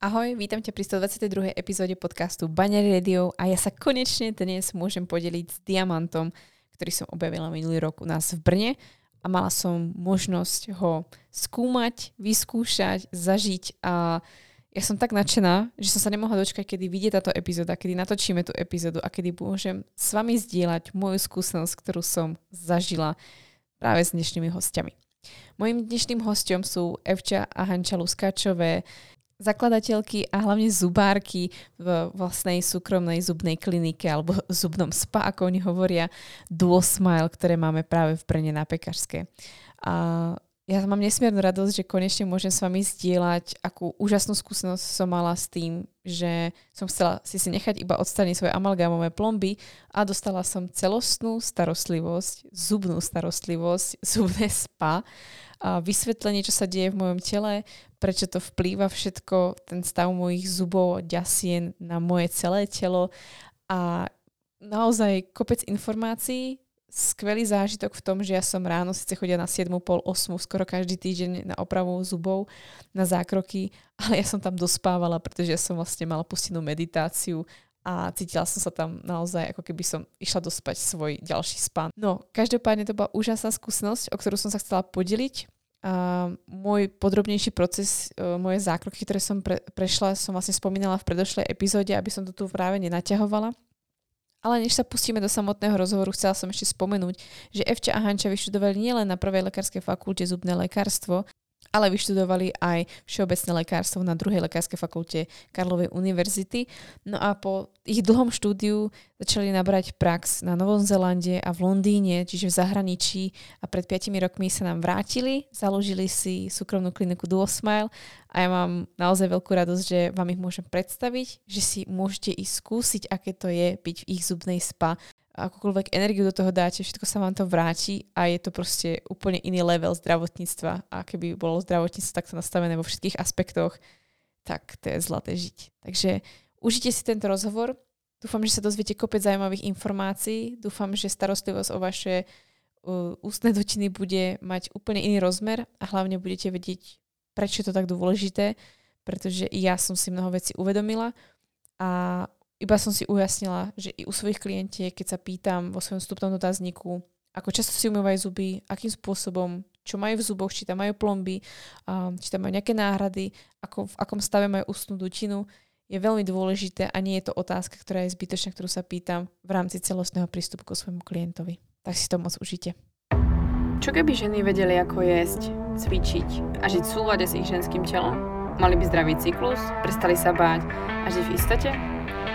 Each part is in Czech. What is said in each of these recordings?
Ahoj, vítam ťa pri 122. epizóde podcastu Banery Radio a ja sa konečne dnes môžem podeliť s diamantom, ktorý som objavila minulý rok u nás v Brne a mala som možnosť ho skúmať, vyskúšať, zažiť a ja som tak nadšená, že som sa nemohla dočkať, kedy vyjde táto epizóda, kedy natočíme tú epizódu a kedy môžem s vami zdieľať moju skúsenosť, ktorú som zažila práve s dnešnými hostiami. Mojím dnešným hostom sú Evča a Hanča Luskáčové, zakladateľky a hlavne zubárky v vlastnej súkromnej zubnej klinike alebo zubnom spa, ako oni hovoria, Duosmile, ktoré máme práve v Brne na Pekařské. A ja mám nesmiernu radosť, že konečne môžem s vami zdieľať, akú úžasnú skúsenosť som mala s tým, že som chcela si si nechať iba odstaniť svoje amalgámové plomby a dostala som celostnú starostlivosť, zubnú starostlivosť, zubné spa a vysvetlenie, čo sa deje v mojom tele, prečo to vplýva všetko, ten stav mojich zubov, ďasien na moje celé telo a naozaj kopec informácií, skvelý zážitok v tom, že ja som ráno síce chodila na 7, pol 8, skoro každý týždeň na opravu zubov, na zákroky, ale ja som tam dospávala, pretože ja som vlastne mala pustenú meditáciu a cítila som sa tam naozaj, ako keby som išla dospať svoj ďalší spán. No, každopádne to bola úžasná skúsenosť, o ktorú som sa chcela podeliť. A môj podrobnejší proces, e, moje zákroky, ktoré som pre, prešla, som vlastne spomínala v predošlej epizóde, aby som to tu práve nenaťahovala. Ale než sa pustíme do samotného rozhovoru, chcela som ešte spomenúť, že Evča a Hanča vyštudovali nielen na prvej lekárskej fakulte zubné lekárstvo, ale vyštudovali aj všeobecné lekárstvo na druhej lekárskej fakulte Karlovej univerzity. No a po ich dlhom štúdiu začali nabrať prax na Novom Zelande a v Londýne, čiže v zahraničí a pred 5 rokmi sa nám vrátili, založili si súkromnú kliniku Duosmile a ja mám naozaj veľkú radosť, že vám ich môžem predstaviť, že si môžete ísť skúsiť, aké to je byť v ich zubnej spa akúkoľvek energiu do toho dáte, všetko sa vám to vráti a je to proste úplne iný level zdravotníctva a keby bolo zdravotníctvo takto nastavené vo všetkých aspektoch, tak to je zlaté žiť. Takže užite si tento rozhovor. Dúfam, že sa dozviete kopec zaujímavých informácií. Dúfam, že starostlivosť o vaše uh, ústne dotiny bude mať úplne iný rozmer a hlavne budete vedieť, prečo je to tak dôležité, pretože i ja som si mnoho vecí uvedomila a iba som si ujasnila, že i u svojich klientiek, keď sa pýtam vo svojom vstupnom dotazníku, ako často si umývajú zuby, akým spôsobom, čo majú v zuboch, či tam majú plomby, či tam majú nejaké náhrady, ako, v akom stave majú ústnu dutinu, je veľmi dôležité a nie je to otázka, ktorá je zbytočná, ktorú sa pýtam v rámci celostného prístupu k svojmu klientovi. Tak si to moc užite. Čo keby ženy vedeli, ako jesť, cvičiť a žiť v súlade s ich ženským telom? Mali by zdravý cyklus, prestali sa báť a žiť v istote?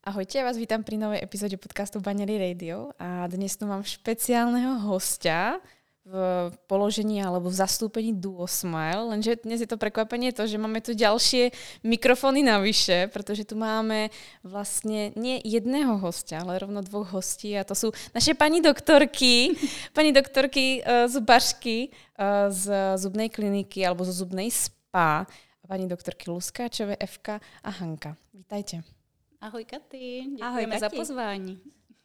Ahojte, ja vás vítam pri novej epizóde podcastu Banery Radio a dnes tu mám špeciálneho hostia v položení alebo v zastúpení Duo Smile, lenže dnes je to prekvapenie to, že máme tu ďalšie mikrofóny navyše, pretože tu máme vlastne nie jedného hostia, ale rovno dvoch hostí a to sú naše pani doktorky, pani doktorky uh, zubašky uh, z zubnej kliniky alebo zo zubnej spa, pani doktorky Luskáčové, FK a Hanka. Vítajte. Ahoj Katy, ďakujeme Ahoj, za pozvání.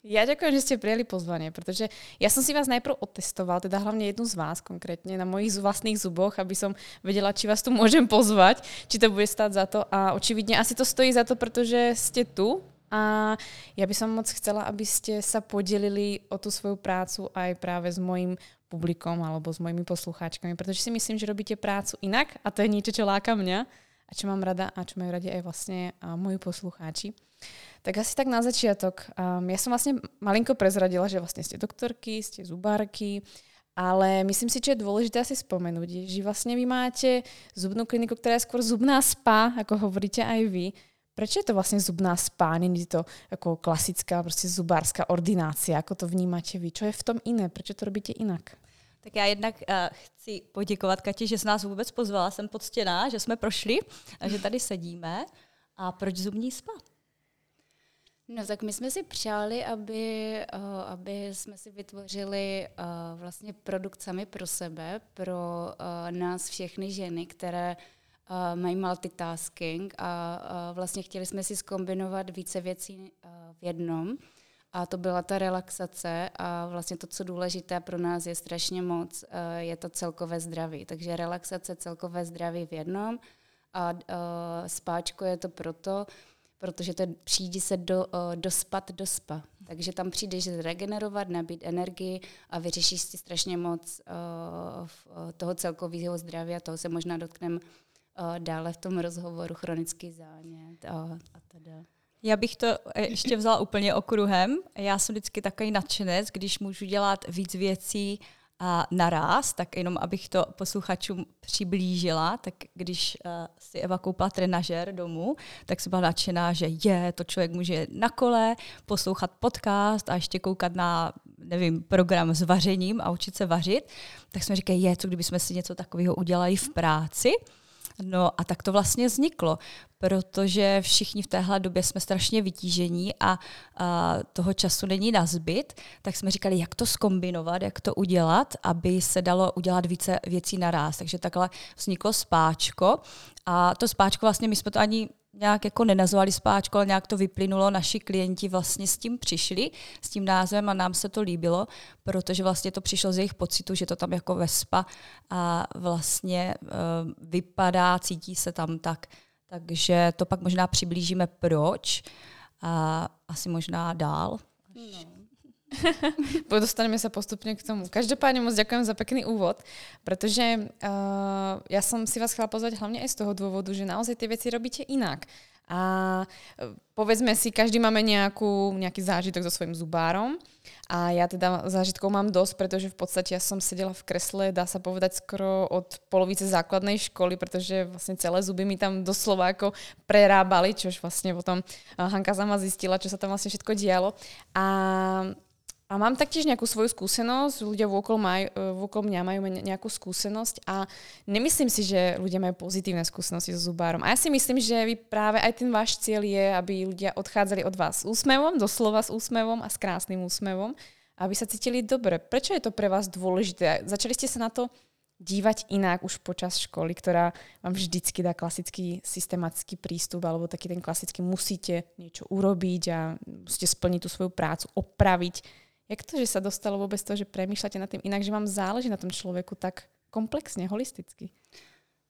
Ja ďakujem, že ste prijali pozvanie, pretože ja som si vás najprv otestoval, teda hlavne jednu z vás konkrétne, na mojich vlastných zuboch, aby som vedela, či vás tu môžem pozvať, či to bude stať za to. A očividne asi to stojí za to, pretože ste tu a ja by som moc chcela, aby ste sa podelili o tú svoju prácu aj práve s mojim publikom alebo s mojimi poslucháčkami, pretože si myslím, že robíte prácu inak a to je niečo, čo láka mňa a čo mám rada a čo majú radi aj vlastne moji poslucháči. Tak asi tak na začiatok. Um, ja som vlastne malinko prezradila, že vlastne ste doktorky, ste zubárky, ale myslím si, že je dôležité asi spomenúť, že vlastne vy máte zubnú kliniku, ktorá je skôr zubná spa, ako hovoríte aj vy. Prečo je to vlastne zubná spa? Není to ako klasická proste zubárska ordinácia? Ako to vnímate vy? Čo je v tom iné? Prečo to robíte inak? Tak já jednak uh, chci poděkovat Kati, že jsi nás vůbec pozvala. Jsem poctěná, že jsme prošli a že tady sedíme. A proč zubní spa? No tak my jsme si přáli, aby, uh, aby jsme si vytvořili uh, vlastně produkt sami pro sebe, pro uh, nás všechny ženy, které uh, mají multitasking a uh, vlastně chtěli jsme si skombinovat více věcí uh, v jednom. A to byla ta relaxace a vlastně to, co důležité pro nás je strašně moc, uh, je to celkové zdraví. Takže relaxace, celkové zdraví v jednom a uh, spáčko je to proto, protože to přijde se do, uh, dospat do spa. Takže tam přijdeš zregenerovat, nabít energii a vyřešíš si strašně moc toho celkového zdraví a toho se možná dotkneme dále v tom rozhovoru chronický zánět a, a teda. Já bych to ještě vzala úplně okruhem. Já jsem vždycky takový nadšenec, když můžu dělat víc věcí a naraz, tak jenom abych to posluchačům přiblížila, tak když uh, si Eva koupila trenažer domů, tak jsem byla nadšená, že je, to člověk může na kole poslouchat podcast a ještě koukat na, nevím, program s vařením a učit se vařit. Tak jsme říkali, je, co kdybychom si něco takového udělali v práci. No a tak to vlastně vzniklo, protože všichni v téhle době jsme strašně vytížení a, a toho času není na zbyt, tak jsme říkali, jak to skombinovat, jak to udělat, aby se dalo udělat více věcí naraz. Takže takhle vzniklo spáčko a to spáčko vlastně, my jsme to ani nějak jako nenazvali spáčko, ale nějak to vyplynulo, naši klienti vlastně s tím přišli, s tím názvem a nám se to líbilo, protože vlastně to přišlo z jejich pocitu, že to tam jako vespa a vlastně uh, vypadá, cítí se tam tak. Takže to pak možná přiblížíme proč a asi možná dál. No. Dostaneme sa postupne k tomu. Každopádne moc ďakujem za pekný úvod, pretože uh, ja som si vás chcela pozvať hlavne aj z toho dôvodu, že naozaj tie veci robíte inak. A uh, povedzme si, každý máme nejakú, nejaký zážitok so svojím zubárom a ja teda zážitkov mám dosť, pretože v podstate ja som sedela v kresle, dá sa povedať skoro od polovice základnej školy, pretože vlastne celé zuby mi tam doslova ako prerábali, čož vlastne potom Hanka sama zistila, čo sa tam vlastne všetko dialo. A a mám taktiež nejakú svoju skúsenosť, ľudia vôkol, maj, vôkol mňa majú nejakú skúsenosť a nemyslím si, že ľudia majú pozitívne skúsenosti so zubárom. A ja si myslím, že vy práve aj ten váš cieľ je, aby ľudia odchádzali od vás s úsmevom, doslova s úsmevom a s krásnym úsmevom, aby sa cítili dobre. Prečo je to pre vás dôležité? Začali ste sa na to dívať inak už počas školy, ktorá vám vždycky dá klasický systematický prístup alebo taký ten klasický musíte niečo urobiť a musíte splniť tú svoju prácu, opraviť Jak to, že sa dostalo vôbec to, že premýšľate nad tým inak, že vám záleží na tom člověku tak komplexně, holisticky?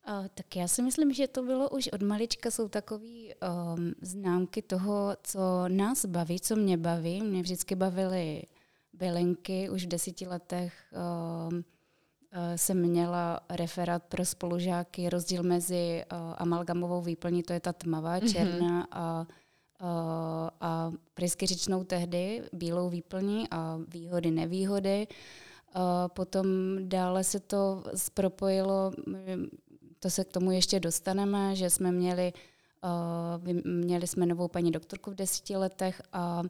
Uh, tak já si myslím, že to bylo už od malička, jsou takové um, známky toho, co nás baví, co mě baví. Mě vždycky bavily bylinky, už v deseti letech um, uh, jsem měla referát pro spolužáky, rozdíl mezi uh, amalgamovou výplní, to je ta tmavá, mhm. černá, mm-hmm. a Eh, a pryskyřičnou tehdy, bílou výplní a výhody, nevýhody. Eh, potom dále se to propojilo, to se k tomu ještě dostaneme, že jsme měli, eh, měli jsme novou paní doktorku v deseti letech a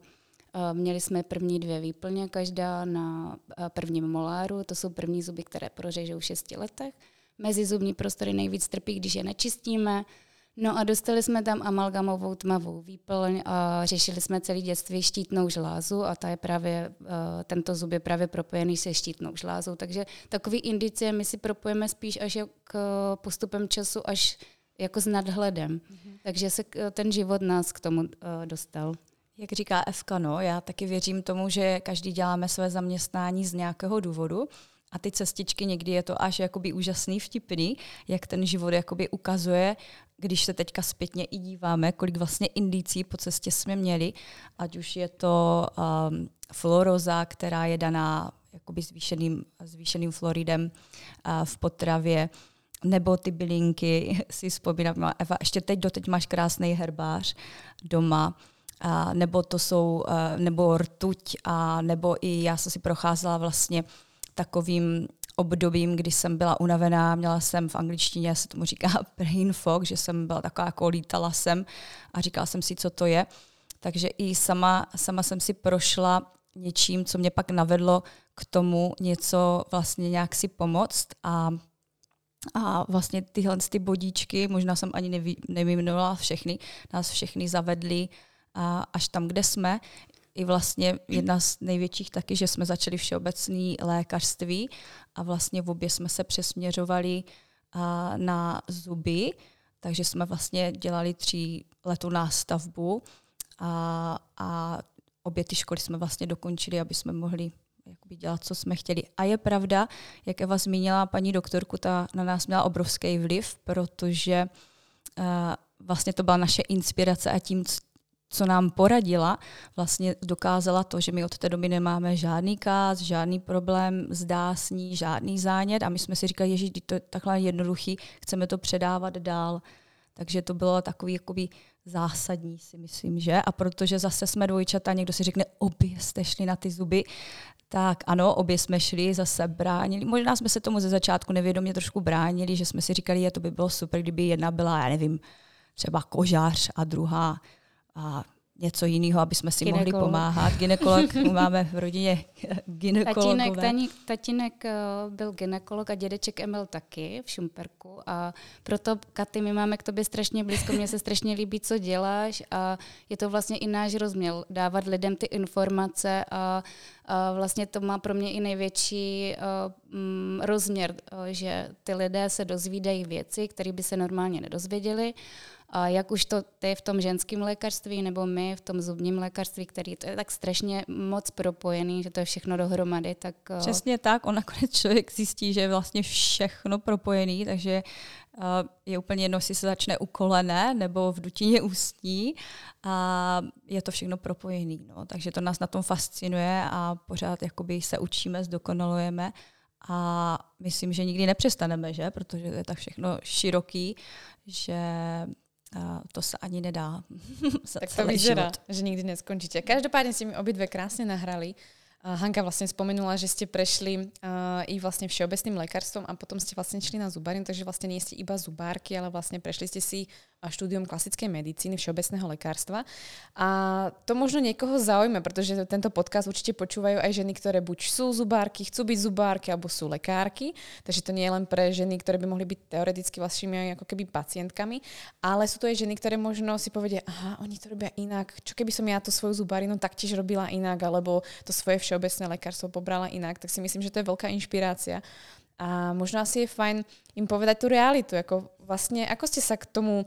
Měli jsme první dvě výplně, každá na prvním moláru, to jsou první zuby, které prořežou v šesti letech. Mezi zubní prostory nejvíc trpí, když je nečistíme, No a dostali jsme tam amalgamovou tmavou výplň a řešili jsme celý dětství štítnou žlázu a ta je právě, uh, tento zub je právě propojený se štítnou žlázou. Takže takový indicie my si propojeme spíš až k postupem času, až jako s nadhledem. Mm-hmm. Takže se ten život nás k tomu dostal. Jak říká Evka, no, já taky věřím tomu, že každý děláme své zaměstnání z nějakého důvodu a ty cestičky někdy je to až jakoby úžasný, vtipný, jak ten život jakoby ukazuje, když se teďka zpětně i díváme, kolik vlastně indicí po cestě jsme měli, ať už je to um, fluoroza, která je daná jakoby zvýšeným, zvýšeným fluoridem uh, v potravě, nebo ty bylinky, si vzpomínám, Eva, ještě teď doteď máš krásný herbář doma, a nebo to jsou, nebo rtuť, a nebo i já jsem si procházela vlastně takovým obdobím, kdy jsem byla unavená, měla jsem v angličtině, se tomu říká brain fog, že jsem byla taková jako lítala jsem a říkala jsem si, co to je. Takže i sama, sama jsem si prošla něčím, co mě pak navedlo k tomu něco vlastně nějak si pomoct a a vlastně tyhle ty bodíčky, možná jsem ani nevy, nevyjmenovala všechny, nás všechny zavedly až tam, kde jsme. I vlastně jedna z největších taky, že jsme začali všeobecné lékařství a vlastně v obě jsme se přesměřovali na zuby, takže jsme vlastně dělali tří letou nástavbu a, a obě ty školy jsme vlastně dokončili, aby jsme mohli jakoby dělat, co jsme chtěli. A je pravda, jak Eva zmínila paní doktorku, ta na nás měla obrovský vliv, protože uh, vlastně to byla naše inspirace a tím, co nám poradila, vlastně dokázala to, že my od té doby nemáme žádný káz, žádný problém s dásní, žádný zánět a my jsme si říkali, že to je takhle jednoduchý, chceme to předávat dál. Takže to bylo takový jakoby zásadní, si myslím, že? A protože zase jsme dvojčata, někdo si řekne, obě jste šli na ty zuby, tak ano, obě jsme šli, zase bránili. Možná jsme se tomu ze začátku nevědomě trošku bránili, že jsme si říkali, že to by bylo super, kdyby jedna byla, já nevím, třeba kožář a druhá a něco jiného, aby jsme si Ginekolog. mohli pomáhat. Ginekolog, máme v rodině ginekologové. Tatínek, taník, tatínek eh, byl ginekolog a dědeček Emil taky v Šumperku a proto, Katy, my máme k tobě strašně blízko, mně se strašně líbí, co děláš a je to vlastně i náš rozměr, dávat lidem ty informace a, a vlastně to má pro mě i největší uh, rozměr, uh, že ty lidé se dozvídají věci, které by se normálně nedozvěděli jak už to ty v tom ženském lékařství nebo my v tom zubním lékařství, který to je tak strašně moc propojený, že to je všechno dohromady, tak... Eh, Přesně tak, on nakonec člověk zjistí, že je vlastně všechno propojený, takže uh, je úplně jedno, jestli se začne u kolene nebo v dutině ústní a je to všechno propojený. No. Takže to nás na tom fascinuje a pořád jakoby se učíme, zdokonalujeme a myslím, že nikdy nepřestaneme, že? protože to je tak všechno široký, že a to se ani nedá. tak to vyzerá, že nikdy neskončíte. Každopádně ste mi obidve krásne nahrali. Hanka vlastne spomenula, že ste prešli uh, i vlastne všeobecným lekárstvom a potom ste vlastne šli na zubárinu, takže vlastne nie ste iba zubárky, ale vlastne prešli ste si štúdium klasickej medicíny, všeobecného lekárstva. A to možno niekoho zaujíma, pretože tento podcast určite počúvajú aj ženy, ktoré buď sú zubárky, chcú byť zubárky, alebo sú lekárky. Takže to nie je len pre ženy, ktoré by mohli byť teoreticky vašimi ako keby pacientkami, ale sú to aj ženy, ktoré možno si povedia, aha, oni to robia inak. Čo keby som ja to svoju zubárinu taktiež robila inak, alebo to svoje všeobecné lekárstvo pobrala inak, tak si myslím, že to je veľká inšpirácia. A možno asi je fajn im povedať tú realitu, ako vlastne, ako ste sa k tomu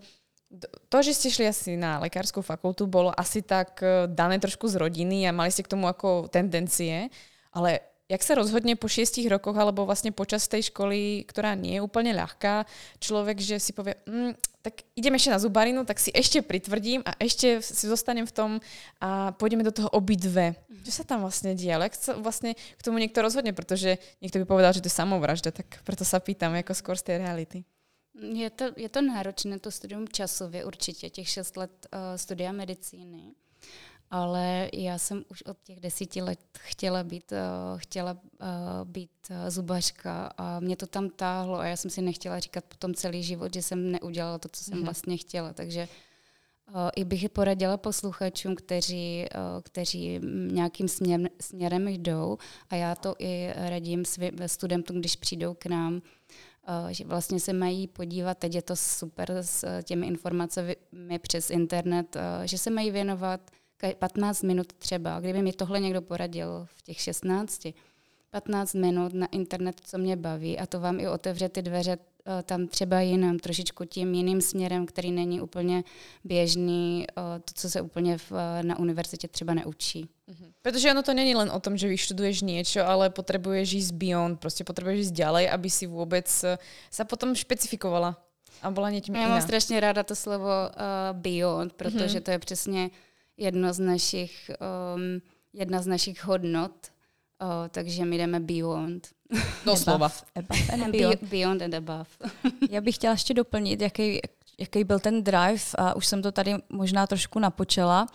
to, že ste šli asi na lekárskú fakultu, bolo asi tak e, dané trošku z rodiny a mali ste k tomu ako tendencie, ale jak sa rozhodne po šiestich rokoch alebo vlastne počas tej školy, ktorá nie je úplne ľahká, človek, že si povie, mm, tak idem ešte na zubarinu, tak si ešte pritvrdím a ešte si zostanem v tom a pôjdeme do toho obidve. Mm. Čo sa tam vlastne deje? Ale sa vlastne k tomu niekto rozhodne, pretože niekto by povedal, že to je samovražda, tak preto sa pýtam, ako skôr z tej reality. Je to, je to náročné, to studium časově určitě, těch šest let uh, studia medicíny, ale já jsem už od těch desíti let chtěla být, uh, chtěla uh, být uh, zubařka a mě to tam táhlo a já jsem si nechtěla říkat potom celý život, že jsem neudělala to, co jsem mm. vlastně chtěla, takže i bych poradila posluchačům, kteří, kteří nějakým směr, směrem jdou a já to i radím svým studentům, když přijdou k nám, Eh, že vlastně se mají podívat, teď je to super s eh, těmi informacemi přes internet, eh, že se mají věnovat 15 minut třeba, kdyby mi tohle někdo poradil v těch 16, 15 minut na internet, co mě baví a to vám i otevře ty dveře Eh, tam třeba jinam, trošičku tím jiným směrem, který není úplně běžný, eh, to, co se úplně v, eh, na univerzitě třeba neučí. Mhm. Protože ono to není len o tom, že vyštuduješ niečo, ale potrebuješ ísť beyond, prostě potrebuješ ísť ďalej, aby si vůbec sa potom špecifikovala a byla něčím Já mám strašně ráda to slovo uh, beyond, protože mm-hmm. to je přesně jedno z našich, um, jedna z našich hodnot, uh, takže my jdeme beyond. Doslova. Above and beyond. beyond and above. Já bych chtěla ještě doplnit, jaký, jaký byl ten drive. A už jsem to tady možná trošku napočela.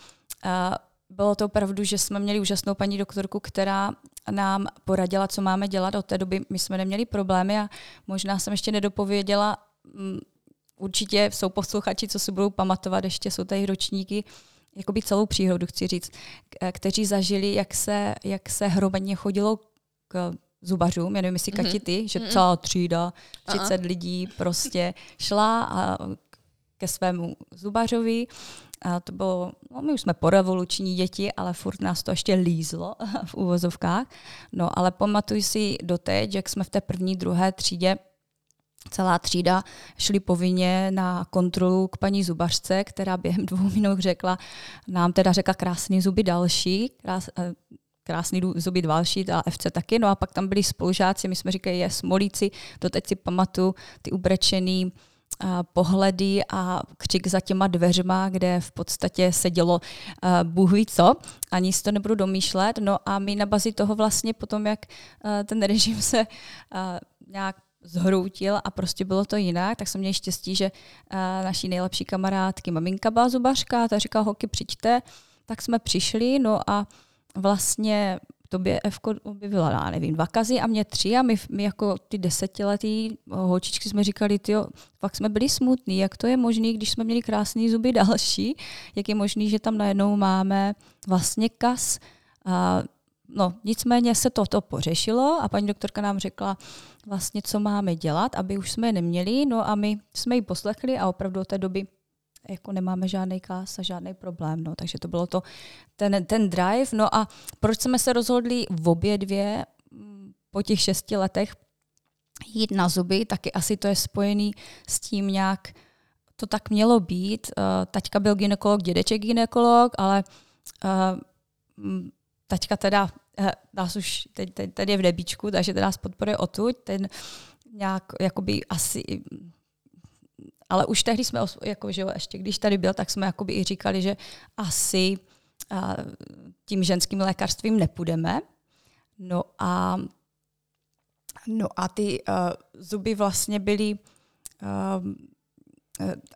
A bylo to opravdu, že jsme měli úžasnou paní doktorku, která nám poradila, co máme dělat. Od té doby my jsme neměli problémy a možná jsem ještě nedopověděla, mm, určitě jsou posluchači, co si budou pamatovat, ještě jsou tady ročníky, jakoby celou příhodu, chci říct, kteří zažili, jak se, jak se hromadně chodilo k zubařům, já nevím, jestli Kati ty, že celá třída, 30 uh-uh. lidí prostě šla a ke svému zubařovi. A to bylo, no my už jsme porevoluční děti, ale furt nás to ještě lízlo v úvozovkách. No ale pamatuju si doteď, jak jsme v té první, druhé třídě celá třída šli povinně na kontrolu k paní zubařce, která během dvou minut řekla, nám teda řekla krásný zuby další, krás, eh, krásný zuby další, a FC taky, no a pak tam byli spolužáci, my jsme říkali, je smolíci, to teď si pamatuju, ty ubrečený a pohledy a křik za těma dveřma, kde v podstatě se dělo uh, Bůh ví co, ani si to nebudu domýšlet. No a my na bazi toho vlastně potom, jak uh, ten režim se uh, nějak zhroutil a prostě bylo to jinak, tak jsem měl štěstí, že uh, naší nejlepší kamarádky maminka byla zubařka, ta říkala, hoky, přijďte, tak jsme přišli, no a vlastně tobě Evko objevila, já nevím, dva kazy a mě tři a my, my jako ty desetiletý holčičky jsme říkali, tyjo, fakt jsme byli smutní, jak to je možné, když jsme měli krásné zuby další, jak je možné, že tam najednou máme vlastně kas. A, no, nicméně se to, to pořešilo a paní doktorka nám řekla vlastně, co máme dělat, aby už jsme je neměli, no a my jsme ji poslechli a opravdu od té doby jako nemáme žádný kás a žádný problém. No. Takže to bylo to, ten, ten drive. No a proč jsme se rozhodli v obě dvě mm, po těch šesti letech jít na zuby, taky asi to je spojený s tím nějak, to tak mělo být. Uh, taťka byl ginekolog, dědeček ginekolog, ale uh, taťka teda uh, nás už teď, teď, teď je v debíčku, takže teda nás podporuje odtud. Ten nějak jakoby asi ale už tehdy jsme, jako, že jo, ještě když tady byl, tak jsme jakoby i říkali, že asi a, tím ženským lékařstvím nepůjdeme. No a, no a ty uh, zuby vlastně byly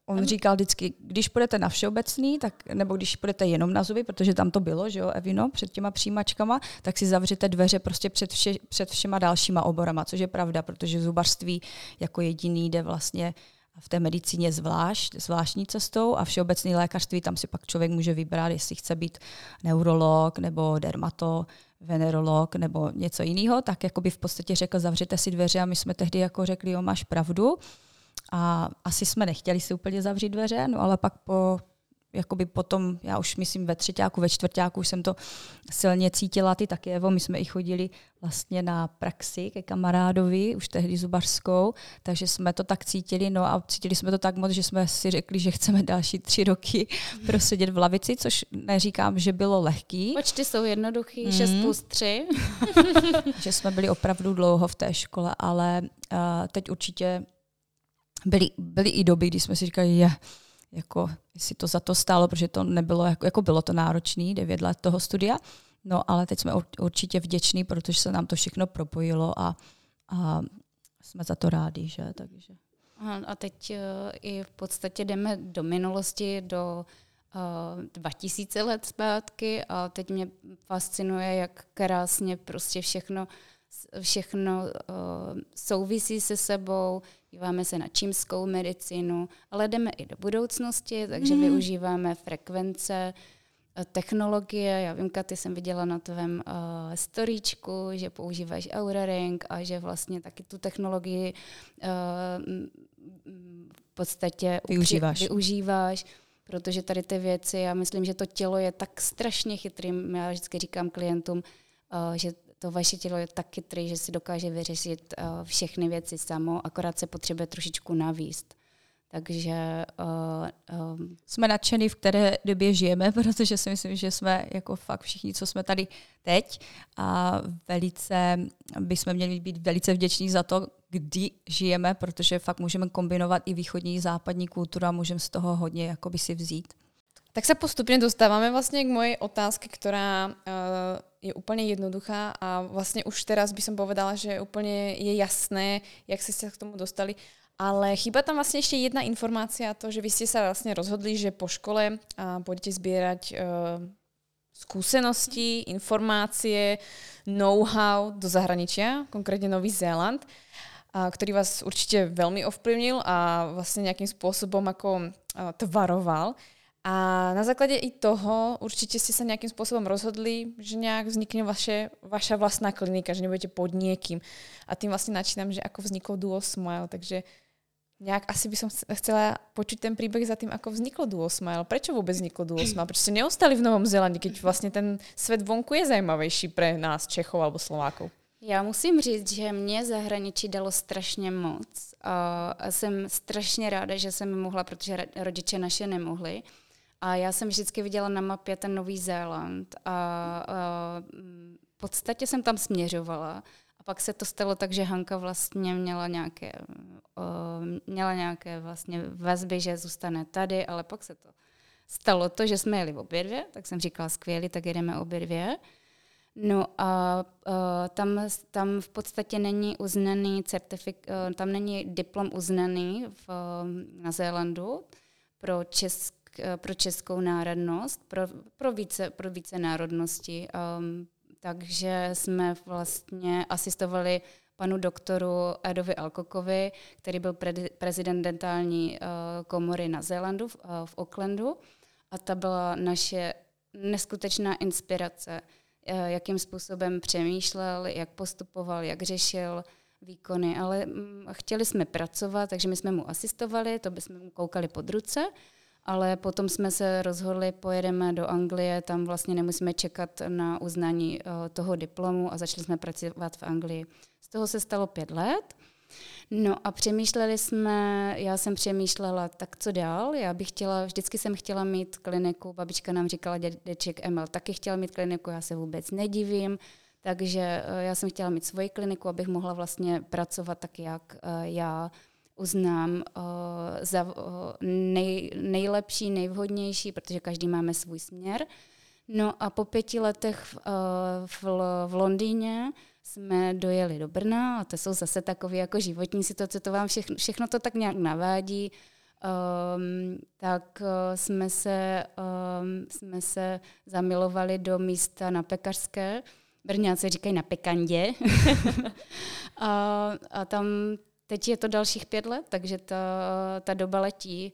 On říkal vždycky, když půjdete na všeobecný, tak, nebo když půjdete jenom na zuby, protože tam to bylo, že jo, Evino, před těma přijímačkama, tak si zavřete dveře prostě před, vše, před všema dalšíma oborama, což je pravda, protože zubařství jako jediný jde vlastně v té medicíně zvlášť, zvláštní cestou a všeobecný lékařství, tam si pak člověk může vybrat, jestli chce být neurolog nebo dermato, venerolog nebo něco jiného, tak jako by v podstatě řekl, zavřete si dveře a my jsme tehdy jako řekli, jo, máš pravdu. A asi jsme nechtěli si úplně zavřít dveře, no ale pak po jakoby potom, já už myslím ve třetíku, ve čtvrtáku už jsem to silně cítila, ty taky, Evo, my jsme i chodili vlastně na praxi ke kamarádovi, už tehdy zubařskou, takže jsme to tak cítili, no a cítili jsme to tak moc, že jsme si řekli, že chceme další tři roky prosedět v lavici, což neříkám, že bylo lehký. Počty jsou jednoduchý, mm. 6 plus 3. že jsme byli opravdu dlouho v té škole, ale uh, teď určitě byly, byly i doby, kdy jsme si říkali, je, jako, jestli to za to stálo, protože to nebylo, jako, jako bylo to náročný, devět let toho studia, no ale teď jsme určitě vděční, protože se nám to všechno propojilo a, a jsme za to rádi, že, takže. A teď uh, i v podstatě jdeme do minulosti, do uh, eh, 2000 let zpátky a teď mě fascinuje, jak krásně prostě všechno, všechno uh, souvisí se sebou, díváme se na čímskou medicínu, ale jdeme i do budoucnosti, takže mm. využíváme frekvence, eh, technologie. Já vím, Katy, jsem viděla na tvém uh, storíčku, že používáš Aura Ring a že vlastně taky tu technologii uh, v podstatě využíváš. využíváš protože tady ty věci, já myslím, že to tělo je tak strašně chytrým, já vždycky říkám klientům, uh, že to vaše tělo je tak chytrý, že si dokáže vyřešit uh, všechny věci samo, akorát se potřebuje trošičku navíst. Takže uh, um, jsme nadšení, v které době žijeme, protože si myslím, že jsme jako fakt všichni, co jsme tady teď a velice bychom měli být velice vděční za to, kdy žijeme, protože fakt můžeme kombinovat i východní i západní kulturu a můžeme z toho hodně jakoby si vzít. Tak sa postupne dostávame vlastne k mojej otázke, ktorá uh, je úplne jednoduchá a vlastne už teraz by som povedala, že úplne je jasné, jak ste sa k tomu dostali. Ale chýba tam vlastne ešte jedna informácia, to, že vy ste sa vlastne rozhodli, že po škole uh, budete zbierať uh, skúsenosti, informácie, know-how do zahraničia, konkrétne Nový Zéland, a, ktorý vás určite veľmi ovplyvnil a vlastne nejakým spôsobom ako a, tvaroval. A na základě i toho určitě ste sa nejakým spôsobom rozhodli, že nejak vznikne vaše, vaša vlastná klinika, že nebudete pod niekým. A tým vlastne načínam, že ako vzniklo Duo Smile, takže nejak asi by som chcela počuť ten príbeh za tým, ako vzniklo Duo Smile. Prečo vôbec vzniklo Duo Smile? Prečo ste neostali v Novom Zélande, keď vlastne ten svet vonku je zajímavejší pre nás, Čechov alebo Slovákov? Já musím říct, že mě zahraničí dalo strašně moc. A jsem strašně ráda, že jsem mohla, protože rodiče naše nemohli. A já jsem vždycky viděla na mapě ten Nový Zéland a, a v podstatě jsem tam směřovala. A pak se to stalo tak, že Hanka vlastně měla nějaké, uh, měla nějaké vlastně vazby, že zůstane tady, ale pak se to stalo to, že jsme jeli obě dvě, tak jsem říkala skvělý, tak jedeme obě dvě. No a uh, tam, tam v podstatě není uznaný certifik, uh, tam není diplom uznaný v, uh, na Zélandu pro, česk, pro českou národnost, pro, pro, více, pro více národnosti. Um, takže jsme vlastně asistovali panu doktoru Edovi Alkokovi, který byl pre- prezident dentální uh, komory na Zélandu v, uh, v Aucklandu. A ta byla naše neskutečná inspirace Eh, jakým způsobem přemýšlel, jak postupoval, jak řešil výkony, ale mm, chtěli jsme pracovat, takže my jsme mu asistovali, to bychom mu koukali pod ruce, ale potom jsme se rozhodli, pojedeme do Anglie, tam vlastně nemusíme čekat na uznání eh, toho diplomu a začali jsme pracovat v Anglii. Z toho se stalo pět let No a přemýšleli jsme, já jsem přemýšlela, tak co dál? Já bych chtěla, vždycky jsem chtěla mít kliniku, babička nám říkala, dědeček Emil taky chtěl mít kliniku, já se vůbec nedivím, takže eh, já jsem chtěla mít svoji kliniku, abych mohla vlastně pracovat tak, jak eh, já uznám uh, za uh, nej, nejlepší, nejvhodnější, protože každý máme svůj směr. No a po pěti letech uh, v, v Londýně jsme dojeli do Brna a to jsou zase takové jako životní situace, to vám všechno, všechno to tak nějak navádí. Um, tak uh, jsme, se, um, jsme se zamilovali do místa na Pekařské. Brňáci říkají na Pekandě. a, a tam teď je to dalších pět let, takže ta, ta doba letí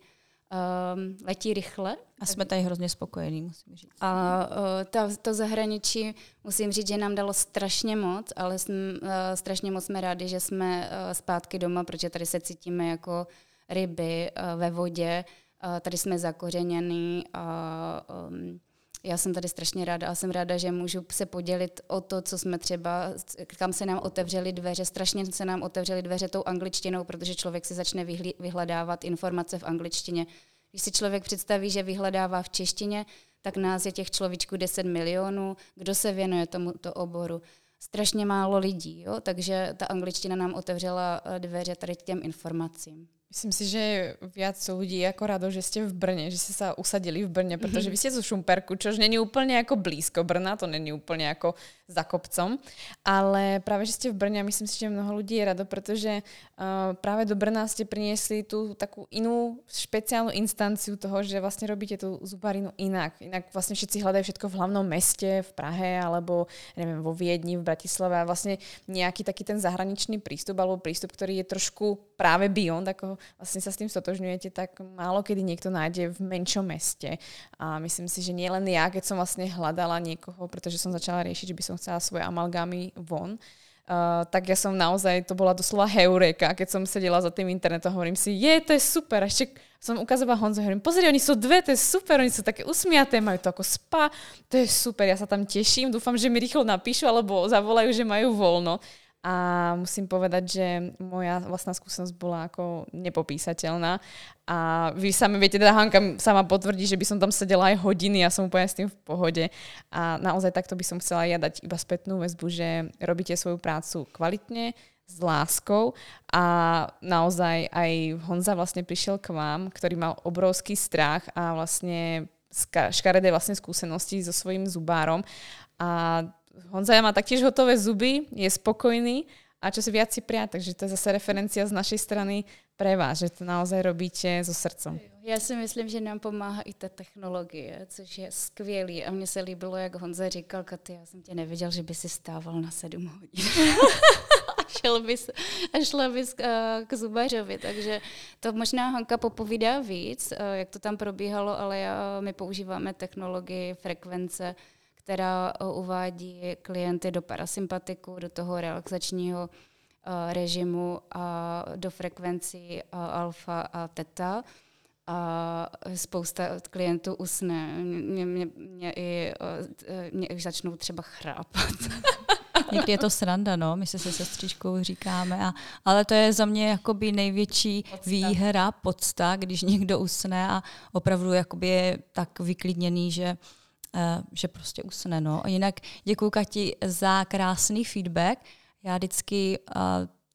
um, letí rychle. A jsme tady hrozně spokojení, musím říct. A uh, ta, to zahraničí, musím říct, že nám dalo strašně moc, ale jsme, uh, strašně moc jsme rádi, že jsme uh, zpátky doma, protože tady se cítíme jako ryby uh, ve vodě, uh, tady jsme zakořeněný a um, já jsem tady strašně ráda a jsem ráda, že můžu se podělit o to, co jsme třeba, kam se nám otevřely dveře. Strašně se nám otevřely dveře tou angličtinou, protože člověk si začne vyhledávat informace v angličtině. Když si člověk představí, že vyhledává v češtině, tak nás je těch človíčků 10 milionů, kdo se věnuje tomuto oboru. Strašně málo lidí, jo? takže ta angličtina nám otevřela eh, dveře tady k těm informacím. Myslím si, že je viac ľudí ako rado, že ste v Brne, že ste sa usadili v Brne, pretože vy ste zo Šumperku, čož není úplne ako blízko Brna, to není úplne ako za kopcom, ale práve, že ste v Brne a myslím si, že mnoho ľudí je rado, pretože uh, práve do Brna ste priniesli tú takú inú špeciálnu instanciu toho, že vlastne robíte tú zubarinu inak. Inak vlastne všetci hľadajú všetko v hlavnom meste, v Prahe alebo neviem, vo Viedni, v Bratislave. A vlastne nejaký taký ten zahraničný prístup alebo prístup, ktorý je trošku práve beyond, vlastne sa s tým stotožňujete, tak málo kedy niekto nájde v menšom meste. A myslím si, že nie len ja, keď som vlastne hľadala niekoho, pretože som začala riešiť, že by som chcela svoje amalgámy von, Uh, tak ja som naozaj, to bola doslova heureka, keď som sedela za tým internetom, hovorím si, je, to je super. A ešte som ukazovala Honzo, hovorím, pozri, oni sú dve, to je super, oni sú také usmiaté, majú to ako spa, to je super, ja sa tam teším, dúfam, že mi rýchlo napíšu, alebo zavolajú, že majú voľno. A musím povedať, že moja vlastná skúsenosť bola ako nepopísateľná. A vy sami viete, teda Hanka sama potvrdí, že by som tam sedela aj hodiny, ja som úplne s tým v pohode. A naozaj takto by som chcela ja dať iba spätnú väzbu, že robíte svoju prácu kvalitne, s láskou a naozaj aj Honza vlastne prišiel k vám, ktorý mal obrovský strach a vlastne škaredé vlastne skúsenosti so svojím zubárom a Honza má taktiež hotové zuby, je spokojný a čo si viac si prijať, takže to je zase referencia z našej strany pre vás, že to naozaj robíte so srdcom. Já si myslím, že nám pomáhá i ta technologie, což je skvělý. A mně se líbilo, jak Honza říkal, Katy, já jsem tě nevěděl, že by si stával na sedm hodin. šel bys, a šla bys k, k zubařovi. Takže to možná Hanka popovídá víc, jak to tam probíhalo, ale já, my používáme technologii frekvence, která uvádí klienty do parasympatiku, do toho relaxačního režimu a do frekvencí alfa a teta a spousta klientů usne. Mě, mě, mě, i, mě i začnou třeba chrápat. Někdy je to sranda, no, my se se sestřičkou říkáme, a, ale to je za mě jakoby největší podsta. výhra, podsta, když někdo usne a opravdu jakoby je tak vyklidněný, že uh, že prostě usne. No. A jinak děkuji Kati za krásný feedback. Já vždycky uh,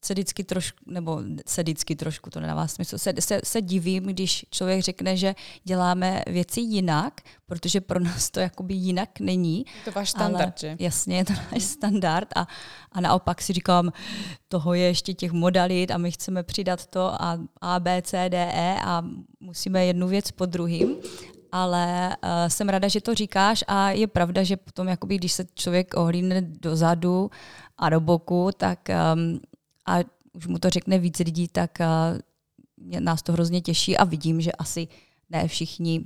se vždycky trošku, nebo se vždycky trošku, to nedává smysl, se, se, se divím, když člověk řekne, že děláme věci jinak, protože pro nás to jakoby jinak není. To váš standard, ale, že? Jasně, je to náš standard a, a naopak si říkám, toho je ještě těch modalit a my chceme přidat to a A, B, C, D, E a musíme jednu věc po druhým ale uh, jsem ráda, že to říkáš a je pravda, že potom, jakoby, když se člověk ohlídne dozadu a do boku, tak um, a už mu to řekne víc lidí, tak uh, nás to hrozně těší a vidím, že asi ne všichni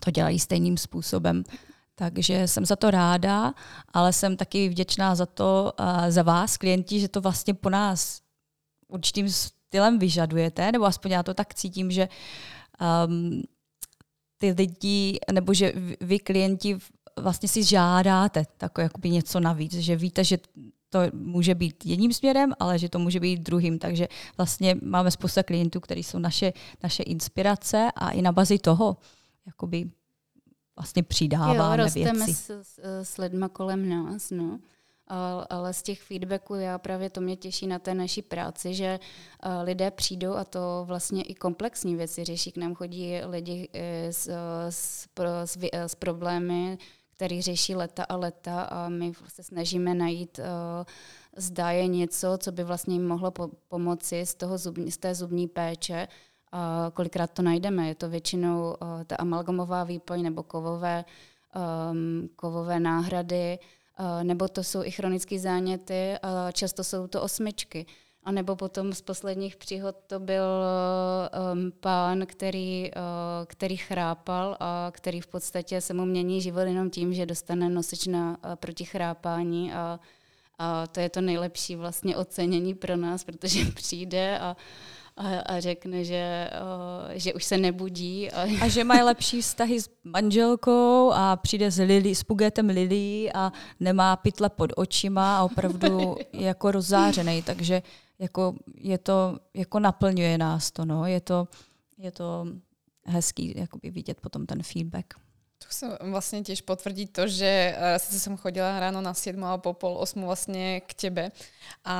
to dělají stejným způsobem. Takže jsem za to ráda, ale jsem taky vděčná za to, uh, za vás, klienti, že to vlastně po nás určitým stylem vyžadujete, nebo aspoň já to tak cítím, že um, ty lidi, nebo že vy klienti vlastně si žádáte takové jakoby něco navíc, že víte, že to může být jedním směrem, ale že to může být druhým. Takže vlastně máme spousta klientů, kteří jsou naše, naše inspirace a i na bazi toho jakoby vlastně přidáváme jo, rosteme věci. S, s, s lidma kolem nás, no. Ale z těch feedbacků já právě to mě těší na té naší práci, že lidé přijdou a to vlastně i komplexní věci řeší. K nám chodí lidi e, s, s, s, s problémy, který řeší leta a leta a my se snažíme najít, uh, zda je něco, co by vlastně jim mohlo po- pomoci z, toho zubní, z té zubní péče. A kolikrát to najdeme. Je to většinou uh, ta amalgamová výpoj nebo kovové, um, kovové náhrady, nebo to jsou i chronické záněty a často jsou to osmičky. A nebo potom z posledních příhod to byl um, pán, který, uh, který chrápal a který v podstatě se mu mění život jenom tím, že dostane nosič na uh, proti chrápání a, a to je to nejlepší vlastně ocenění pro nás, protože přijde a a, a řekne, že, uh, že už se nebudí. A... a že mají lepší vztahy s manželkou a přijde s, lili, s pugetem lilí a nemá pytle pod očima a opravdu je jako rozzářený, takže jako je to, jako naplňuje nás to, no. Je to, je to hezký jakoby vidět potom ten feedback. Tu chcem vlastne tiež potvrdiť to, že uh, sice som chodila ráno na 7 alebo pol 8 vlastne k tebe a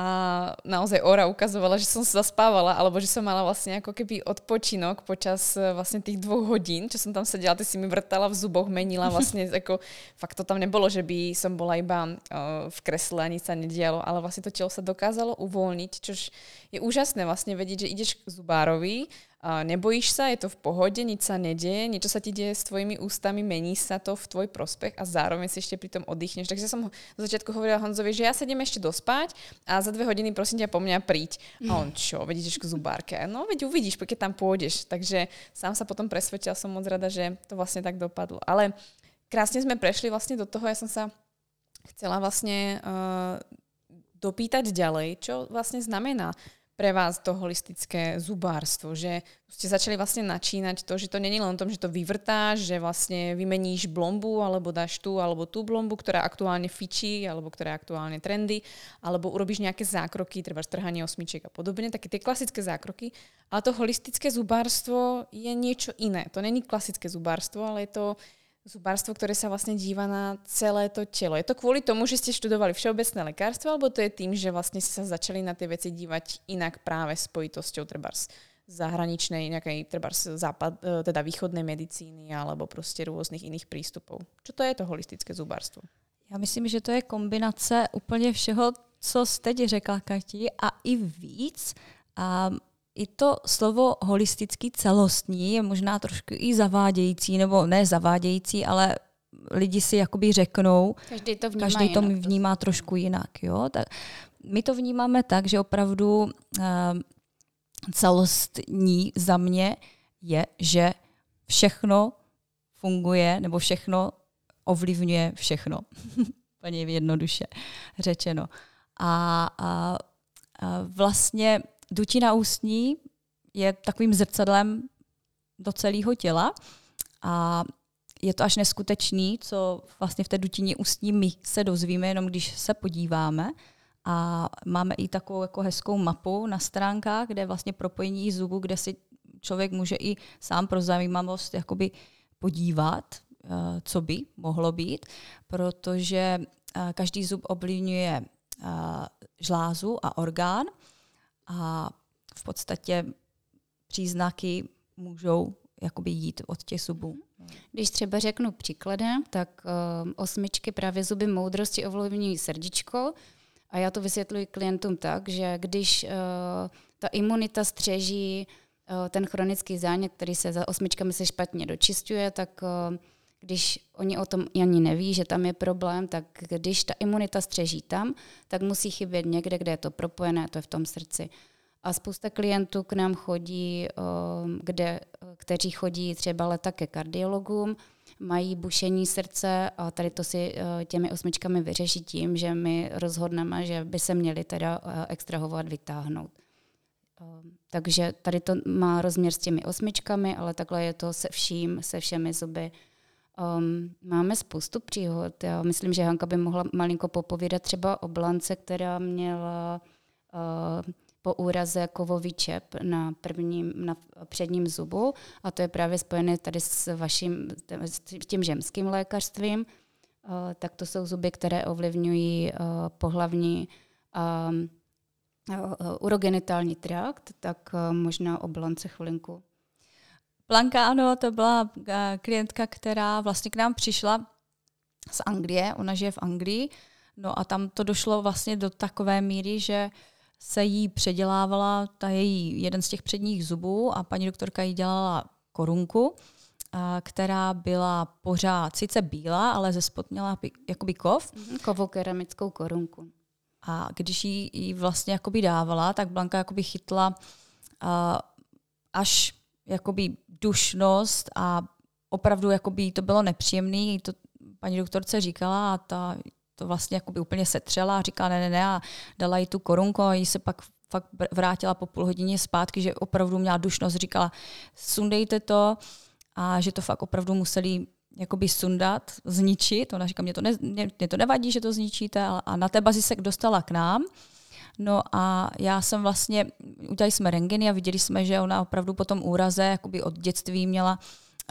naozaj Ora ukazovala, že som sa zaspávala, alebo že som mala vlastne ako keby odpočinok počas uh, vlastne tých dvoch hodín, čo som tam sedela, ty si mi vrtala v zuboch, menila vlastne, ako fakt to tam nebolo, že by som bola iba uh, v kresle a nič sa nedialo, ale vlastne to telo sa dokázalo uvoľniť, čož je úžasné vlastne vedieť, že ideš k zubárovi nebojíš sa, je to v pohode, nič sa nedieje, niečo sa ti deje s tvojimi ústami, mení sa to v tvoj prospech a zároveň si ešte pri tom oddychneš. Takže som do začiatku hovorila Honzovi, že ja sa idem ešte dospať a za dve hodiny prosím ťa po mňa príď. A on čo, vedíš k zubárke. No veď uvidíš, keď tam pôjdeš. Takže sám sa potom presvedčila, som moc rada, že to vlastne tak dopadlo. Ale krásne sme prešli vlastne do toho, ja som sa chcela vlastne uh, dopýtať ďalej, čo vlastne znamená pre vás to holistické zubárstvo, že ste začali vlastne načínať to, že to není len o tom, že to vyvrtáš, že vlastne vymeníš blombu, alebo dáš tú, alebo tú blombu, ktorá aktuálne fičí, alebo ktorá je aktuálne trendy, alebo urobíš nejaké zákroky, treba strhanie osmičiek a podobne, také tie klasické zákroky. Ale to holistické zubárstvo je niečo iné. To není klasické zubárstvo, ale je to zubárstvo, ktoré sa vlastne díva na celé to telo. Je to kvôli tomu, že ste študovali všeobecné lekárstvo, alebo to je tým, že vlastne ste sa začali na tie veci dívať inak práve spojitosťou trebárs zahraničnej, nejakej trebárs západ, e, teda východnej medicíny alebo prostě rôznych iných prístupov. Čo to je to holistické zubárstvo? Já myslím, že to je kombinace úplně všeho, co jste teď řekla, Kati, a i víc. A i to slovo holistický celostní je možná trošku i zavádějící, nebo ne zavádějící, ale lidi si jakoby řeknou, každý to vnímá, každý to jinak, vnímá trošku jinak. Jo? Tak my to vnímáme tak, že opravdu uh, celostní za mě je, že všechno funguje nebo všechno ovlivňuje všechno. Úplně jednoduše řečeno. A, a, a vlastně dutina ústní je takovým zrcadlem do celého těla a je to až neskutečný, co vlastně v té dutině ústní my se dozvíme, jenom když se podíváme. A máme i takovou jako hezkou mapu na stránkách, kde je vlastně propojení zubů, kde si člověk může i sám pro zajímavost jakoby podívat, eh, co by mohlo být, protože eh, každý zub ovlivňuje eh, žlázu a orgán a v podstatě příznaky můžou jakoby jít od těch zubů. Když třeba řeknu příkladem, tak uh, osmičky právě zuby moudrosti ovlivňují srdíčko a já to vysvětluji klientům tak, že když uh, ta imunita střeží uh, ten chronický zánět, který se za osmičkami se špatně dočistuje, tak uh, když oni o tom ani neví, že tam je problém, tak když ta imunita střeží tam, tak musí chybět někde, kde je to propojené, to je v tom srdci. A spousta klientů k nám chodí, kde, kteří chodí třeba leta ke kardiologům, mají bušení srdce a tady to si těmi osmičkami vyřeší tím, že my rozhodneme, že by se měli teda extrahovat, vytáhnout. Takže tady to má rozměr s těmi osmičkami, ale takhle je to se vším, se všemi zuby. Um, máme spoustu příhod. Já myslím, že Hanka by mohla malinko popovídat třeba o blance, která měla uh, po úraze kovový čep na, prvním, na předním zubu a to je právě spojené tady s vaším, s tím žemským lékařstvím. Uh, tak to jsou zuby, které ovlivňují uh, pohlavní um, uh, urogenitální trakt, tak možná o blance chvilinku. Blanka, ano, to byla klientka, která vlastně k nám přišla z Anglie, ona žije v Anglii, no a tam to došlo vlastně do takové míry, že se jí předělávala ta její jeden z těch předních zubů a paní doktorka jí dělala korunku, která byla pořád sice bílá, ale ze spod měla jakoby kov. Mhm, Kovokeramickou korunku. A když jí, jí vlastně jakoby dávala, tak Blanka jakoby chytla uh, až jakoby dušnost a opravdu jakoby to bylo nepříjemné. To paní doktorce říkala a ta to vlastně jakoby úplně setřela a říká ne, ne, ne a dala jí tu korunku a jí se pak fakt vrátila po půl hodině zpátky, že opravdu měla dušnost, říkala sundejte to a že to fakt opravdu museli jakoby sundat, zničit. Ona říká, mě to, ne, mě, mě to nevadí, že to zničíte a, a na té bazi se dostala k nám. No a já jsem vlastně, udělali jsme rengeny a viděli jsme, že ona opravdu po tom úraze jakoby od dětství měla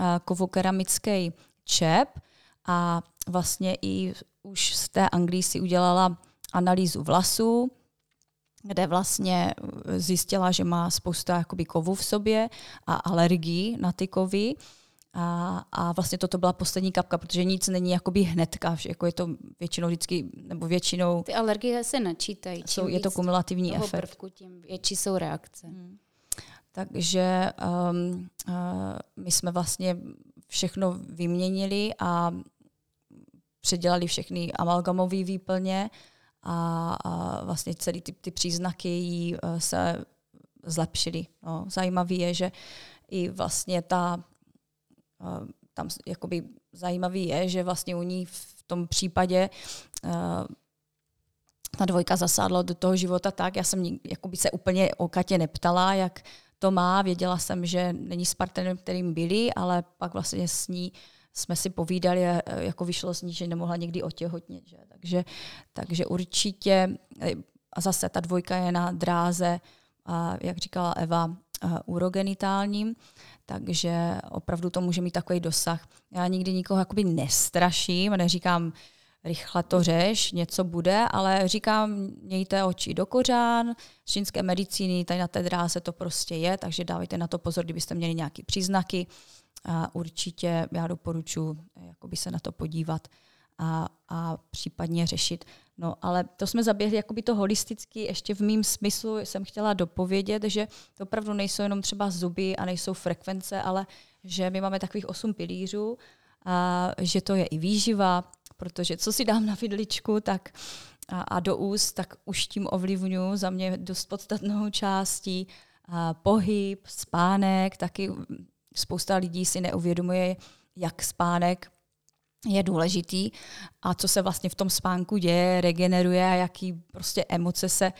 uh, kovokeramický čep a vlastně i už z té Anglii si udělala analýzu vlasů, kde vlastně zjistila, že má spousta jakoby kovů v sobě a alergii na ty kovy. A, a vlastně toto byla poslední kapka, protože nic není jakoby hnedka, jako je to většinou vždycky, nebo většinou... Ty alergie se načítají. Jsou, je to kumulativní efekt. Prvku, tím větší jsou reakce. Hmm. Takže um, uh, my jsme vlastně všechno vyměnili a předělali všechny amalgamové výplně a, a vlastně celý ty, ty příznaky jí e, se zlepšily. No, zajímavé je, že i vlastně ta, tam jakoby zajímavý je, že vlastně u ní v tom případě e, ta dvojka zasáhla do toho života tak, já jsem jakoby se úplně o Katě neptala, jak to má, věděla jsem, že není s partnerem, kterým byli, ale pak vlastně s ní jsme si povídali, eh, jako vyšlo z ní, že nemohla někdy otěhotnět. Že? Takže, takže určitě, eh, a zase ta dvojka je na dráze, a jak říkala Eva, eh, urogenitálním, takže opravdu to může mít takový dosah. Já nikdy nikoho jakoby nestraším, neříkám, rychle to řeš, něco bude, ale říkám, mějte oči do kořán, z čínské medicíny, tady na té dráze to prostě je, takže dávejte na to pozor, kdybyste měli nějaké příznaky, a určitě já doporučuji se na to podívat a, a případně řešit. No, ale to jsme zaběhli jakoby to holisticky, ještě v mým smyslu jsem chtěla dopovědět, že to opravdu nejsou jenom třeba zuby a nejsou frekvence, ale že my máme takových osm pilířů, a že to je i výživa, protože co si dám na vidličku, tak a, a do úst, tak už tím ovlivňuji za mě dost podstatnou částí. A pohyb, spánek, taky spousta lidí si neuvědomuje, jak spánek je důležitý a co se vlastně v tom spánku děje, regeneruje a jaký prostě emoce se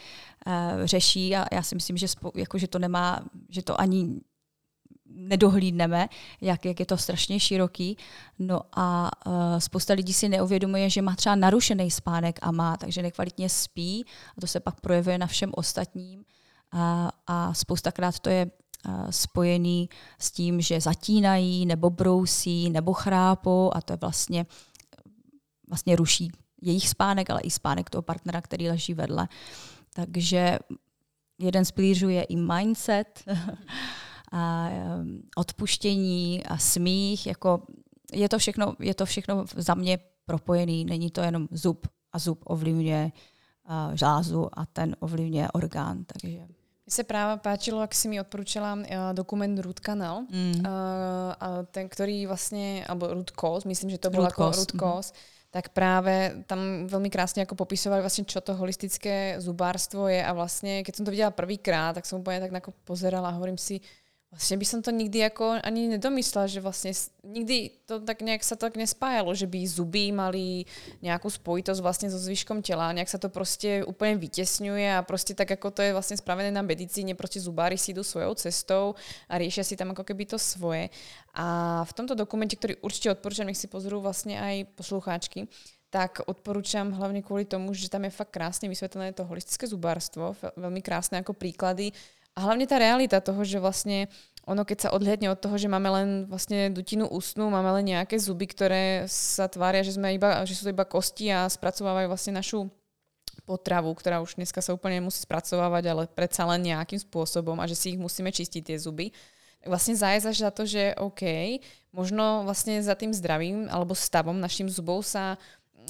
uh, řeší a já si myslím, že, spo, jako, že to nemá, že to ani nedohlídneme, jak, jak je to strašně široký. No a uh, spousta lidí si neuvědomuje, že má třeba narušený spánek a má, takže nekvalitně spí a to se pak projevuje na všem ostatním. A, a spoustakrát to je spojený s tím, že zatínají nebo brousí nebo chrápou a to je vlastně, vlastně ruší jejich spánek, ale i spánek toho partnera, který leží vedle. Takže jeden z pilířů je i mindset. a odpuštění a smích, jako je to všechno, je to všechno za mě propojený, není to jenom zub a zub ovlivňuje žlázu a ten ovlivňuje orgán, takže... Se právě páčilo, jak si mi odporúčala uh, dokument Root Canal, mm. uh, a ten, který vlastně, alebo Root Cause, myslím, že to byl jako Root Cause, mm. tak právě tam velmi krásně jako popisovali vlastně, čo to holistické zubárstvo je a vlastně, keď jsem to viděla prvýkrát, tak jsem úplně tak jako pozerala a hovorím si, Vlastně by som to nikdy jako ani nedomyslela, že vlastně nikdy to tak nějak sa to tak nespájalo, že by zuby mali nějakou spojitost vlastně so zvyškom těla, nějak sa to prostě úplně vytěsňuje a prostě tak jako to je vlastně spravené na medicíně, prostě zubári si jdou svojou cestou a riešia si tam jako keby to svoje. A v tomto dokumente, který určitě odporučám, nech si pozoru vlastně aj poslucháčky, tak odporúčam hlavně kvůli tomu, že tam je fakt krásně vysvětlené to holistické zubárstvo, velmi krásné jako príklady, a hlavne tá realita toho, že vlastne ono, keď sa odhľadne od toho, že máme len vlastne dutinu ústnu, máme len nejaké zuby, ktoré sa tvária, že, sme iba, že sú to iba kosti a spracovávajú vlastne našu potravu, ktorá už dneska sa úplne nemusí spracovávať, ale predsa len nejakým spôsobom a že si ich musíme čistiť tie zuby. Vlastne až za to, že OK, možno vlastne za tým zdravím alebo stavom našim zubov sa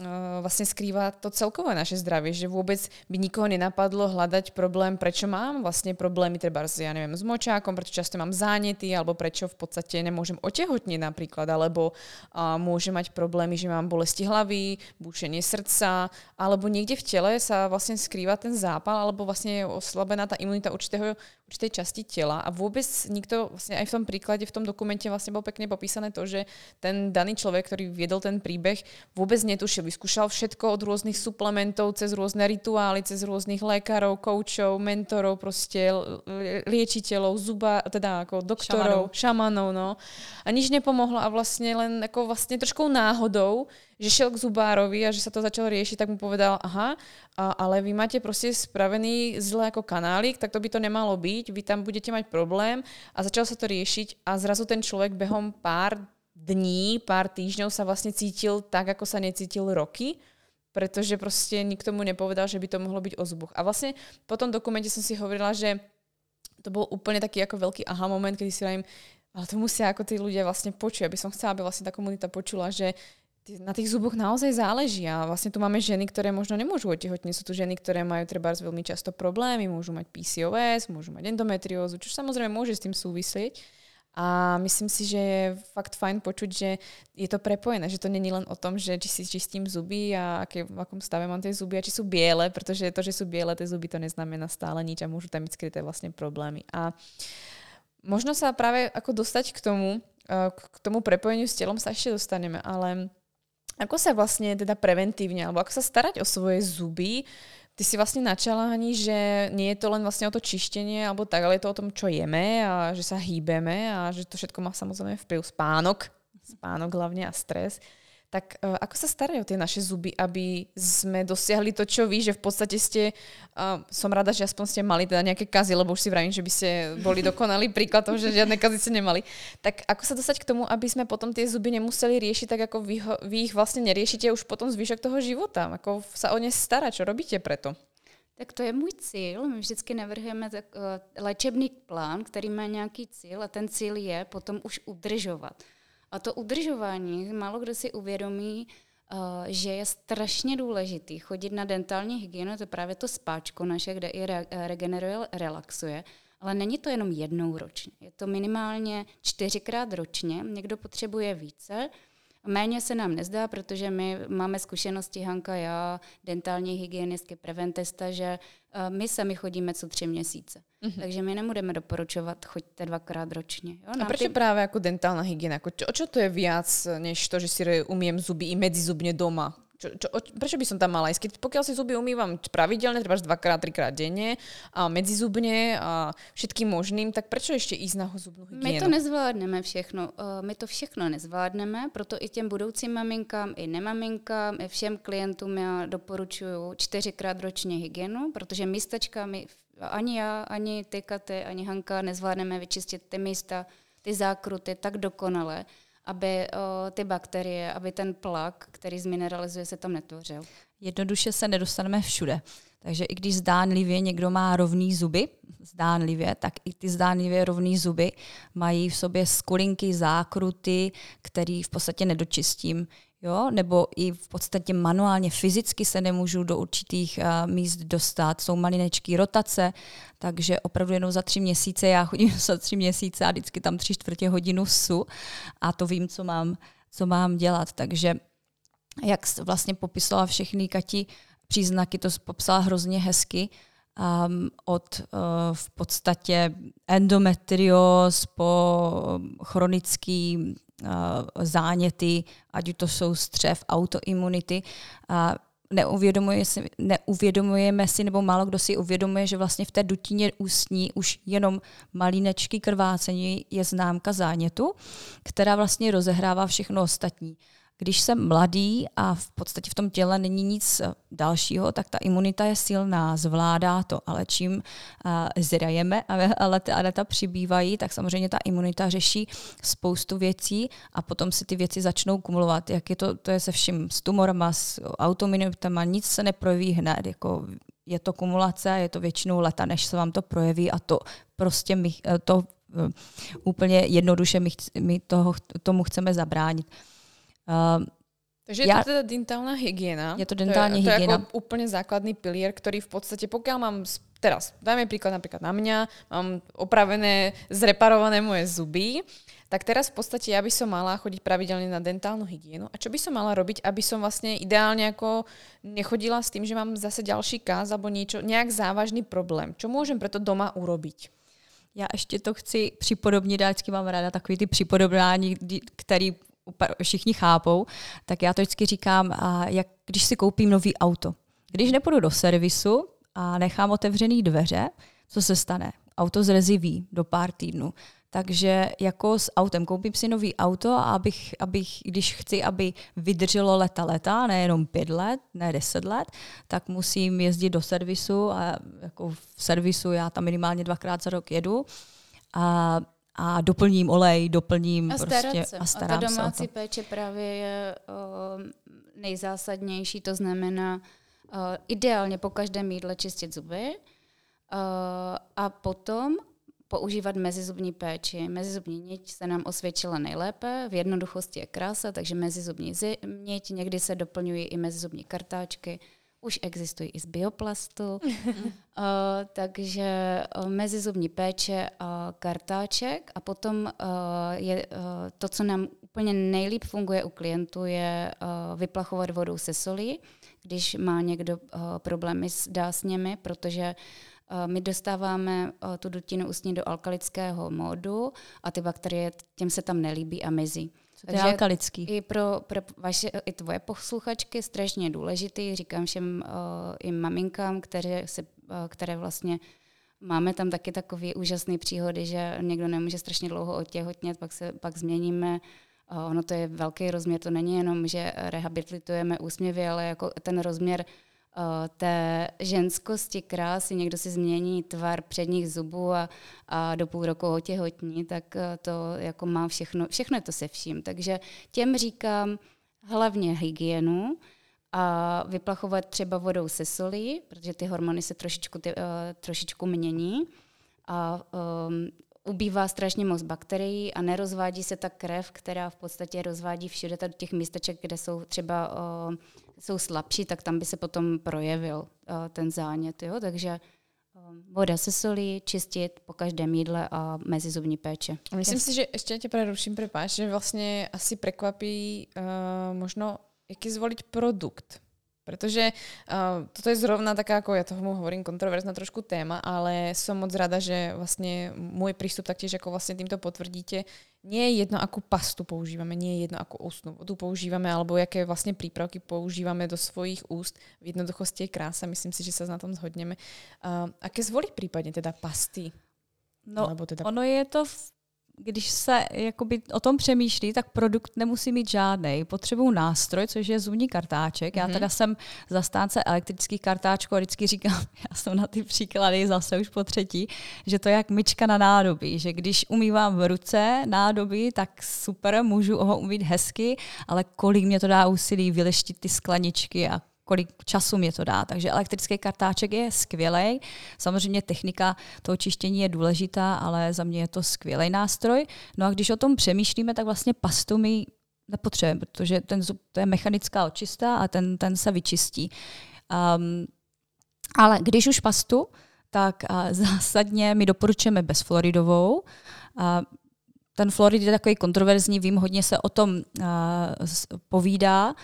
Eh, vlastne skrýva to celkové naše zdravie, že vôbec by nikoho nenapadlo hľadať problém, prečo mám vlastne problémy, treba ja neviem, s močákom, prečo často mám zánety, alebo prečo v podstate nemôžem otehotniť napríklad, alebo uh, môžem mať problémy, že mám bolesti hlavy, búšenie srdca, alebo niekde v tele sa vlastne skrýva ten zápal, alebo vlastne je oslabená tá imunita určitého, určitej časti tela a vôbec nikto, vlastne aj v tom príklade, v tom dokumente vlastne bol pekne popísané to, že ten daný človek, ktorý viedol ten príbeh, vôbec netušil, vyskúšal všetko od rôznych suplementov, cez rôzne rituály, cez rôznych lékarov, koučov, mentorov, proste liečiteľov, zuba, teda ako doktorov, šamanov, no. A nič nepomohlo a vlastne len ako vlastne troškou náhodou, že šel k zubárovi a že sa to začalo riešiť, tak mu povedal, aha, a, ale vy máte proste spravený zle ako kanálik, tak to by to nemalo byť, vy tam budete mať problém a začal sa to riešiť a zrazu ten človek behom pár dní, pár týždňov sa vlastne cítil tak, ako sa necítil roky, pretože prostě nikto mu nepovedal, že by to mohlo byť o zuboch. A vlastne po tom dokumente som si hovorila, že to bol úplne taký ako veľký aha moment, kedy si vravím, ale to musia ako tí ľudia vlastne počuť, aby som chcela, aby vlastne tá komunita počula, že na tých zuboch naozaj záleží a vlastne tu máme ženy, ktoré možno nemôžu otehotniť. Sú tu ženy, ktoré majú treba veľmi často problémy, môžu mať PCOS, môžu mať endometriózu, čo samozrejme môže s tým súvislieť. A myslím si, že je fakt fajn počuť, že je to prepojené, že to není len o tom, že či si čistím zuby a aké, v akom stave mám tie zuby a či sú biele, protože to, že sú biele tie zuby, to neznamená stále nič a môžu tam byť skryté vlastne problémy. A možno sa práve ako dostať k tomu, k tomu prepojeniu s telom sa ešte dostaneme, ale ako sa vlastne teda preventívne, alebo ako sa starať o svoje zuby, Ty si vlastne načala, Hani, že nie je to len vlastne o to čištenie alebo tak, ale je to o tom, čo jeme a že sa hýbeme a že to všetko má samozrejme vplyv. Spánok, spánok hlavne a stres tak uh, ako sa starajú o tie naše zuby, aby sme dosiahli to, čo vy, že v podstate ste, uh, som rada, že aspoň ste mali teda nejaké kazy, lebo už si vravím, že by ste boli dokonalý príklad toho, že žiadne kazy ste nemali. Tak ako sa dostať k tomu, aby sme potom tie zuby nemuseli riešiť tak, ako vy, ho, vy ich vlastne neriešite už potom zvyšok toho života? Ako sa o ne starať? Čo robíte preto? Tak to je můj cíl. My vždycky navrhujeme tak, uh, léčebný plán, který má nějaký cíl a ten cíl je potom už udržovat. A to udržování, málo kdo si uvědomí, uh, že je strašně důležitý chodit na dentální hygienu, to je právě to spáčko naše, kde i re, regeneruje, relaxuje, ale není to jenom jednou ročně. Je to minimálně čtyřikrát ročně, někdo potřebuje více, Méně se nám nezdá, protože my máme zkušenosti, Hanka, já, dentální hygienistky, preventesta, že my sami chodíme co tři měsíce. Mm-hmm. Takže my nebudeme doporučovat, choďte dvakrát ročně. Jo? A proč ty... právě jako dentální hygiena? Jako čo, čo to je viac, než to, že si umiem zuby i medzizubně doma? Čo, čo, prečo by som tam mala ísť? Keď, pokiaľ si zuby umývam pravidelne, treba dvakrát, trikrát denne a medzizubne a všetkým možným, tak prečo ešte ísť na zubnú hygienu? My to nezvládneme všechno. My to všechno nezvládneme, proto i těm budoucím maminkám, i nemaminkám, i všem klientům já doporučuju čtyřikrát ročně hygienu, protože místečka my, ani já, ani ty Katy, ani Hanka nezvládneme vyčistit ty místa, ty zákruty tak dokonale, aby o, ty bakterie, aby ten plak, který zmineralizuje, se tam netvořil. Jednoduše se nedostaneme všude. Takže i když zdánlivě někdo má rovný zuby, zdánlivě, tak i ty zdánlivě rovný zuby mají v sobě skulinky, zákruty, který v podstatě nedočistím jo, nebo i v podstatě manuálně, fyzicky se nemůžu do určitých uh, míst dostat. Jsou malinečky rotace, takže opravdu jenom za tři měsíce, já chodím za tři měsíce a vždycky tam tři čtvrtě hodinu su a to vím, co mám, co mám dělat. Takže jak vlastně popisovala všechny Kati příznaky, to popsala hrozně hezky, um, od uh, v podstatě endometrios po chronický záněty, ať to jsou střev, autoimunity. A neuvědomuje si, neuvědomujeme si, nebo málo kdo si uvědomuje, že vlastně v té dutině ústní už jenom malínečky krvácení je známka zánětu, která vlastně rozehrává všechno ostatní. Když jsem mladý a v podstatě v tom těle není nic dalšího, tak ta imunita je silná, zvládá to, ale čím uh, zrajeme a leta, a leta přibývají, tak samozřejmě ta imunita řeší spoustu věcí a potom si ty věci začnou kumulovat. Jak je to, to je se vším, s tumorama, s autoimunitama, nic se neprojeví hned, jako je to kumulace, je to většinou leta, než se vám to projeví a to prostě my, to uh, úplně jednoduše my, my toho, tomu chceme zabránit. Uh, takže ja, je to teda dentálna hygiena. Je to dentálna hygiena. To je ako úplne základný pilier, ktorý v podstate, pokiaľ mám teraz, dajme príklad napríklad na mňa, mám opravené, zreparované moje zuby, tak teraz v podstate ja by som mala chodiť pravidelne na dentálnu hygienu. A čo by som mala robiť, aby som vlastne ideálne ako nechodila s tým, že mám zase ďalší káz alebo niečo, nejak závažný problém. Čo môžem preto doma urobiť? Já ještě to chci připodobnit, já vždycky mám ráda takový ty připodobnání, který všichni chápou, tak já to vždycky říkám, jak když si koupím nový auto. Když nepůjdu do servisu a nechám otevřený dveře, co se stane? Auto zreziví do pár týdnů. Takže jako s autem koupím si nový auto a abych, abych, když chci, aby vydrželo leta leta, nejenom pět let, ne deset let, tak musím jezdit do servisu a jako v servisu já tam minimálně dvakrát za rok jedu. A a doplním olej, doplním a prostě se. a starám a ta domácí se péče právě je o, nejzásadnější, to znamená o, ideálně po každém jídle čistit zuby o, a potom používat mezizubní péči. Mezizubní niť se nám osvědčila nejlépe, v jednoduchosti je krása, takže mezizubní niť, někdy se doplňují i mezizubní kartáčky, už existují i z bioplastu, uh, takže uh, mezizubní péče a kartáček a potom uh, je to, co nám úplně nejlíp funguje u klientů, je vyplachovat vodou se solí, když má někdo problémy s dásněmi, protože my dostáváme tu dutinu ústní do alkalického módu a ty bakterie těm se tam nelíbí a mizí. To je alkalický. I pro, pro vaše, i tvoje posluchačky strašně důležitý. Říkám všem uh, i maminkám, které, se, uh, které vlastně máme tam taky takové úžasné příhody, že někdo nemůže strašně dlouho otěhotnět, pak se pak změníme uh, ono to je velký rozměr, to není jenom, že rehabilitujeme úsměvy, ale jako ten rozměr Eh, té ženskosti, krásy, někdo si změní tvar předních zubů a, a do půl roku otěhotní, tak eh, to jako má všechno, všechno je to se vším. Takže těm říkám hlavně hygienu a vyplachovat třeba vodou se solí, protože ty hormony se trošičku, ty, uh, trošičku mění a um, ubývá strašně moc bakterií a nerozvádí se ta krev, která v podstatě rozvádí všude do těch místeček, kde jsou třeba uh, jsou slabší, tak tam by se potom projevil uh, ten zánět. Jo? Takže um, voda se solí, čistit po každém jídle a mezi zubní péče. Myslím yes. si, že ještě tě preruším, prepáč, že vlastně asi překvapí uh, možno, jaký zvolit produkt. Protože uh, toto je zrovna taká, ako ja tomu hovorím, kontroverzná trošku téma, ale som moc rada, že vlastne môj prístup taktiež, ako vlastne týmto potvrdíte, nie je jedno, akú pastu používame, nie je jedno, akú ústnu vodu používame, alebo jaké vlastne prípravky používame do svojich úst. V jednoduchosti je krása, myslím si, že sa na tom zhodneme. Uh, aké zvoliť prípadne teda pasty? No, teda... ono je to v když se jakoby o tom přemýšlí, tak produkt nemusí mít žádný. Potřebuju nástroj, což je zubní kartáček. Já mhm. teda jsem zastánce elektrických kartáčků a vždycky říkám, já jsem na ty příklady zase už po třetí, že to je jak myčka na nádobí, že když umývám v ruce nádoby, tak super, můžu ho umít hezky, ale kolik mě to dá úsilí vyleštit ty skleničky a kolik času mě to dá. Takže elektrický kartáček je skvělý. Samozřejmě technika toho čištění je důležitá, ale za mě je to skvělý nástroj. No a když o tom přemýšlíme, tak vlastně pastu my nepotřebujeme, protože ten zub to je mechanická očista a ten, ten se vyčistí. Um, ale když už pastu, tak uh, zásadně my doporučujeme bezfloridovou. Uh, ten fluorid je takový kontroverzní, vím, hodně se o tom uh, povídá.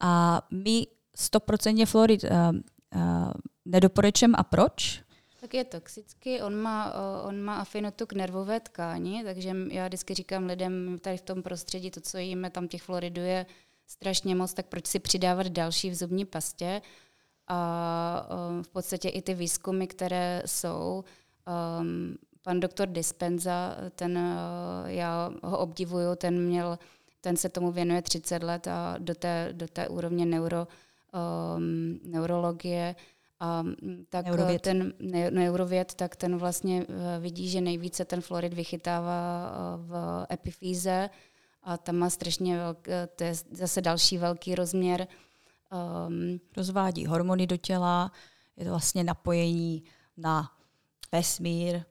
A my stoprocentně fluorid uh, uh, nedoporučím a proč? Tak je toxický, on má, uh, on má afinitu k nervové tkáni, takže já vždycky říkám lidem tady v tom prostředí, to, co jíme, tam těch fluoridů je strašně moc, tak proč si přidávat další v zubní pastě? A uh, v podstatě i ty výzkumy, které jsou, um, pan doktor Dispenza, ten uh, já ho obdivuju, ten měl, ten se tomu věnuje 30 let a do té, do té úrovně neuro, um, neurologie, a tak neurověd. ten ne, neurověd, tak ten vlastně eh, vidí, že nejvíce ten fluorid vychytává eh, v epifýze a tam má strašně velký, eh, to je zase další velký rozměr. Um, Rozvádí hormony do těla, je to vlastně napojení na vesmír,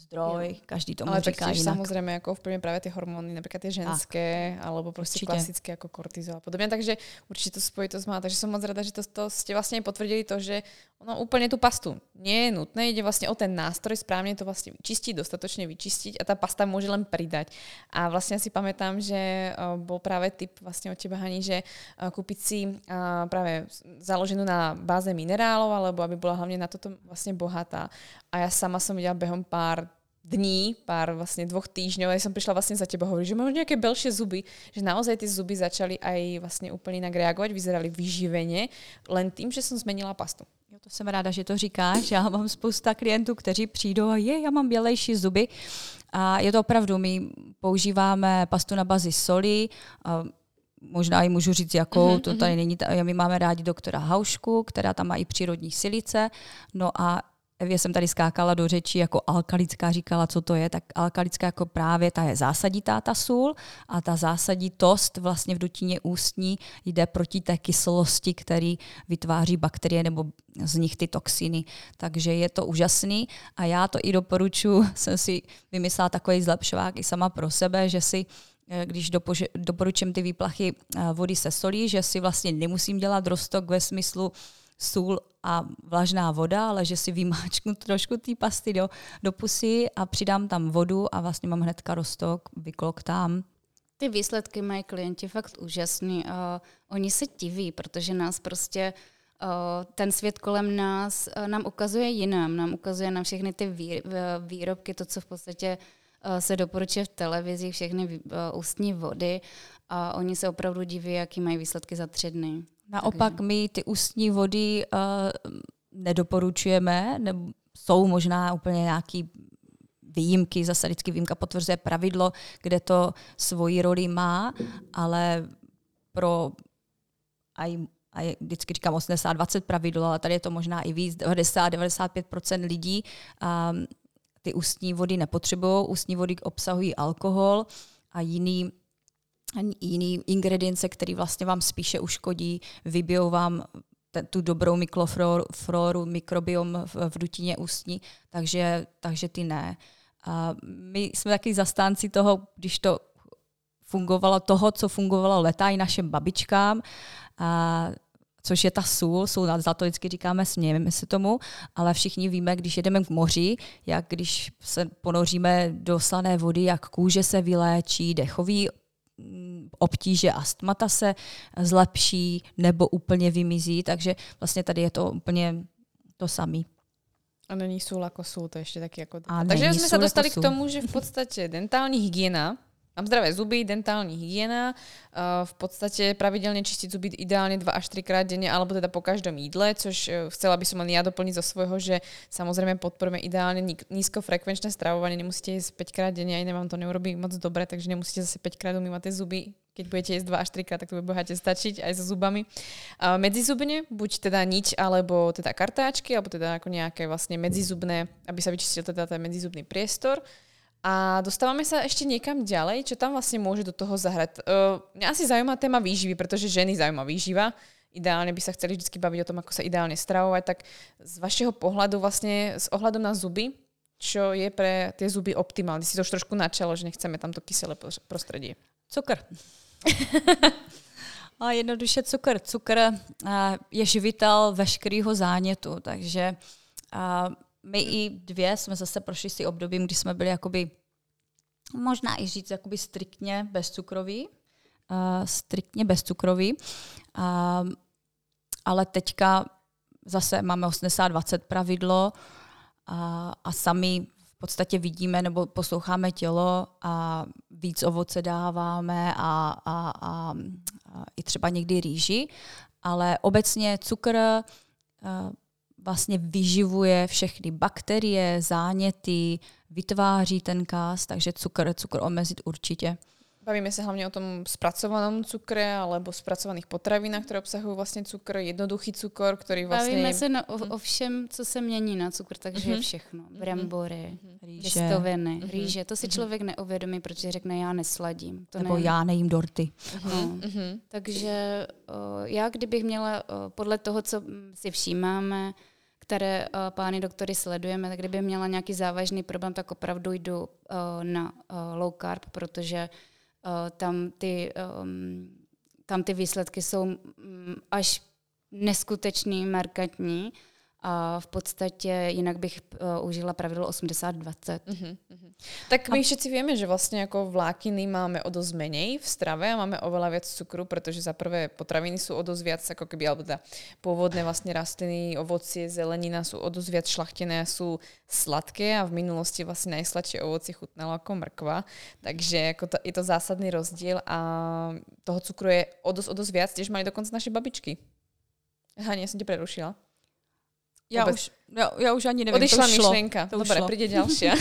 zdroj, jo. každý tomu Ale říká jinak. samozřejmě jako vplyvně právě ty hormony, například ty ženské, tak. alebo prostě určitě. klasické jako kortizol a podobně, takže určitě to spojitost má. Takže jsem moc ráda, že to, to jste vlastně potvrdili to, že ono úplně tu pastu nie je nutné, jde vlastně o ten nástroj, správně to vlastně vyčistit, dostatečně vyčistit a ta pasta může len pridať. A vlastně si pamätám, že uh, bol právě tip vlastně od teba, Hani, že uh, kúpiť si uh, právě založenou na báze minerálov, alebo aby byla hlavně na toto vlastně bohatá. A já sama som viděla behom pár dní, pár vlastně dvoch týždňov, ja som prišla vlastně za teba hovoriť, že mám nějaké belšie zuby, že naozaj ty zuby začaly aj vlastně úplně jinak reagovat, vyzerali vyživeně, len tým, že jsem zmenila pastu. Jo, to jsem ráda, že to říkáš. Já mám spousta klientů, kteří přijdou a je, já mám bělejší zuby. A je to opravdu, my používáme pastu na bazi soli, možná i můžu říct jakou, mm-hmm. to tady není, my máme rádi doktora Haušku, která tam má i přírodní silice, no a Evě jsem tady skákala do řeči jako alkalická, říkala, co to je, tak alkalická jako právě ta je zásaditá ta sůl a ta zásaditost vlastně v dutině ústní jde proti té kyselosti, který vytváří bakterie nebo z nich ty toxiny. Takže je to úžasný a já to i doporučuji, jsem si vymyslela takový zlepšovák i sama pro sebe, že si eh, když doporučím ty výplachy eh, vody se solí, že si vlastně nemusím dělat rostok ve smyslu sůl a vlažná voda, ale že si vymáčknu trošku té pasty do, do pusy a přidám tam vodu a vlastně mám hnedka rostok, vykloktám. Ty výsledky mají klienti fakt úžasný. Uh, oni se diví, protože nás prostě ten svět kolem nás nám ukazuje jinam, nám ukazuje na všechny ty vý, výrobky, to, co v podstatě se doporučuje v televizi, všechny ústní vody a oni se opravdu diví, jaký mají výsledky za tři dny. Naopak Takže. my ty ústní vody uh, nedoporučujeme, nebo jsou možná úplně nějaký výjimky, zase vždycky výjimka potvrzuje pravidlo, kde to svoji roli má, ale pro aj, aj vždycky říkám 80-20 pravidlo, ale tady je to možná i víc, 90-95% lidí um, ty ústní vody nepotřebují. Ústní vody obsahují alkohol a jiný jiný ingredience, který vlastně vám spíše uškodí, vybijou vám tu dobrou mikrofloru, mikrobiom v, dutině ústní, takže, takže ty ne. A my jsme taky zastánci toho, když to fungovalo toho, co fungovalo leta i našim babičkám. A což je ta sůl, sůl za to vždycky říkáme smějeme se tomu, ale všichni víme, když jedeme k moři, jak když se ponoříme do slané vody, jak kůže se vyléčí, dechový obtíže astmata se zlepší nebo úplně vymizí, takže vlastně tady je to úplně to samé. A není sůl jako sůl, to ještě taky jako... A Takže jsme se dostali jako k tomu, že v podstatě dentální hygiena Mám zdravé zuby, dentální hygiena, eh, v podstatě pravidelně čistit zuby ideálně 2 až 3 krát denně, alebo teda po každom jídle, což eh, chcela by som len ja doplniť zo svojho, že samozrejme podporujeme ideálne nízkofrekvenčné stravovanie, nemusíte jesť 5 krát denne, aj vám to neurobí moc dobre, takže nemusíte zase 5 krát umývať tie zuby, keď budete jesť 2 až 3 krát, tak to bude bohatě stačiť aj so zubami. Medzizubne, buď teda nič, alebo teda kartáčky, alebo teda ako nejaké vlastne medzizubné, aby sa vyčistil teda ten medzizubný priestor. A dostávame sa ešte niekam ďalej, čo tam vlastne môže do toho zahrať. Uh, mňa asi zaujíma téma výživy, pretože ženy zaujíma výživa. Ideálne by sa chceli vždy baviť o tom, ako sa ideálne stravovať. Tak z vašeho pohľadu vlastne s ohľadom na zuby, čo je pre tie zuby optimálne? Si to už trošku načalo, že nechceme tam to kyselé prostredie. Cukr. A jednoduše cukr. Cukr uh, je živitel veškerého zánětu, takže uh, my i dvě jsme zase prošli si obdobím, kdy jsme byli jakoby, možná i říct, jakoby striktně bezcukroví, uh, striktně bezcukroví, uh, ale teďka zase máme 80-20 pravidlo a, a sami v podstatě vidíme nebo posloucháme tělo a víc ovoce dáváme a, a, a, a i třeba někdy rýži, ale obecně cukr uh, vlastně vyživuje všechny bakterie, záněty, vytváří ten kás, takže cukr, cukr omezit určitě. Bavíme se hlavně o tom spracovanom cukre alebo spracovaných potravinách, které obsahují vlastně cukr, jednoduchý cukor, který vlastně... Bavíme se no, o, o všem, co se mění na cukr, takže mm-hmm. všechno. Mhm. Brambory, mm-hmm. těstoviny, mm-hmm. rýže. To si mm-hmm. člověk neuvědomí, protože řekne, já nesladím. To Nebo ne... já nejím dorty. Mm-hmm. No. Mm-hmm. Takže o, já, kdybych měla o, podle toho, co si všímáme, které uh, pány doktory sledujeme, tak kdyby měla nějaký závažný problém, tak opravdu jdu uh, na uh, low carb, protože tam, ty, um, tam ty výsledky jsou um, až neskutečný, markantní a v podstatě jinak bych uh, užila pravidlo 80-20. Uh-huh, uh-huh. Tak my a... všetci vieme, že vlastne ako vlákiny máme o dosť menej v strave a máme oveľa viac cukru, pretože za prvé potraviny sú o dosť viac ako keby, alebo teda pôvodné vlastne rastliny, ovocie, zelenina sú o dosť viac šlachtené a sú sladké a v minulosti vlastne najsladšie ovocie chutnalo ako mrkva. Takže ako to, je to zásadný rozdiel a toho cukru je o dosť, o dosť viac, tiež mali dokonca naše babičky. Hani, ja som te prerušila. Já už, já, já už ani nevím, Odišla to myšlenka. To Dobre, príde ďalšia.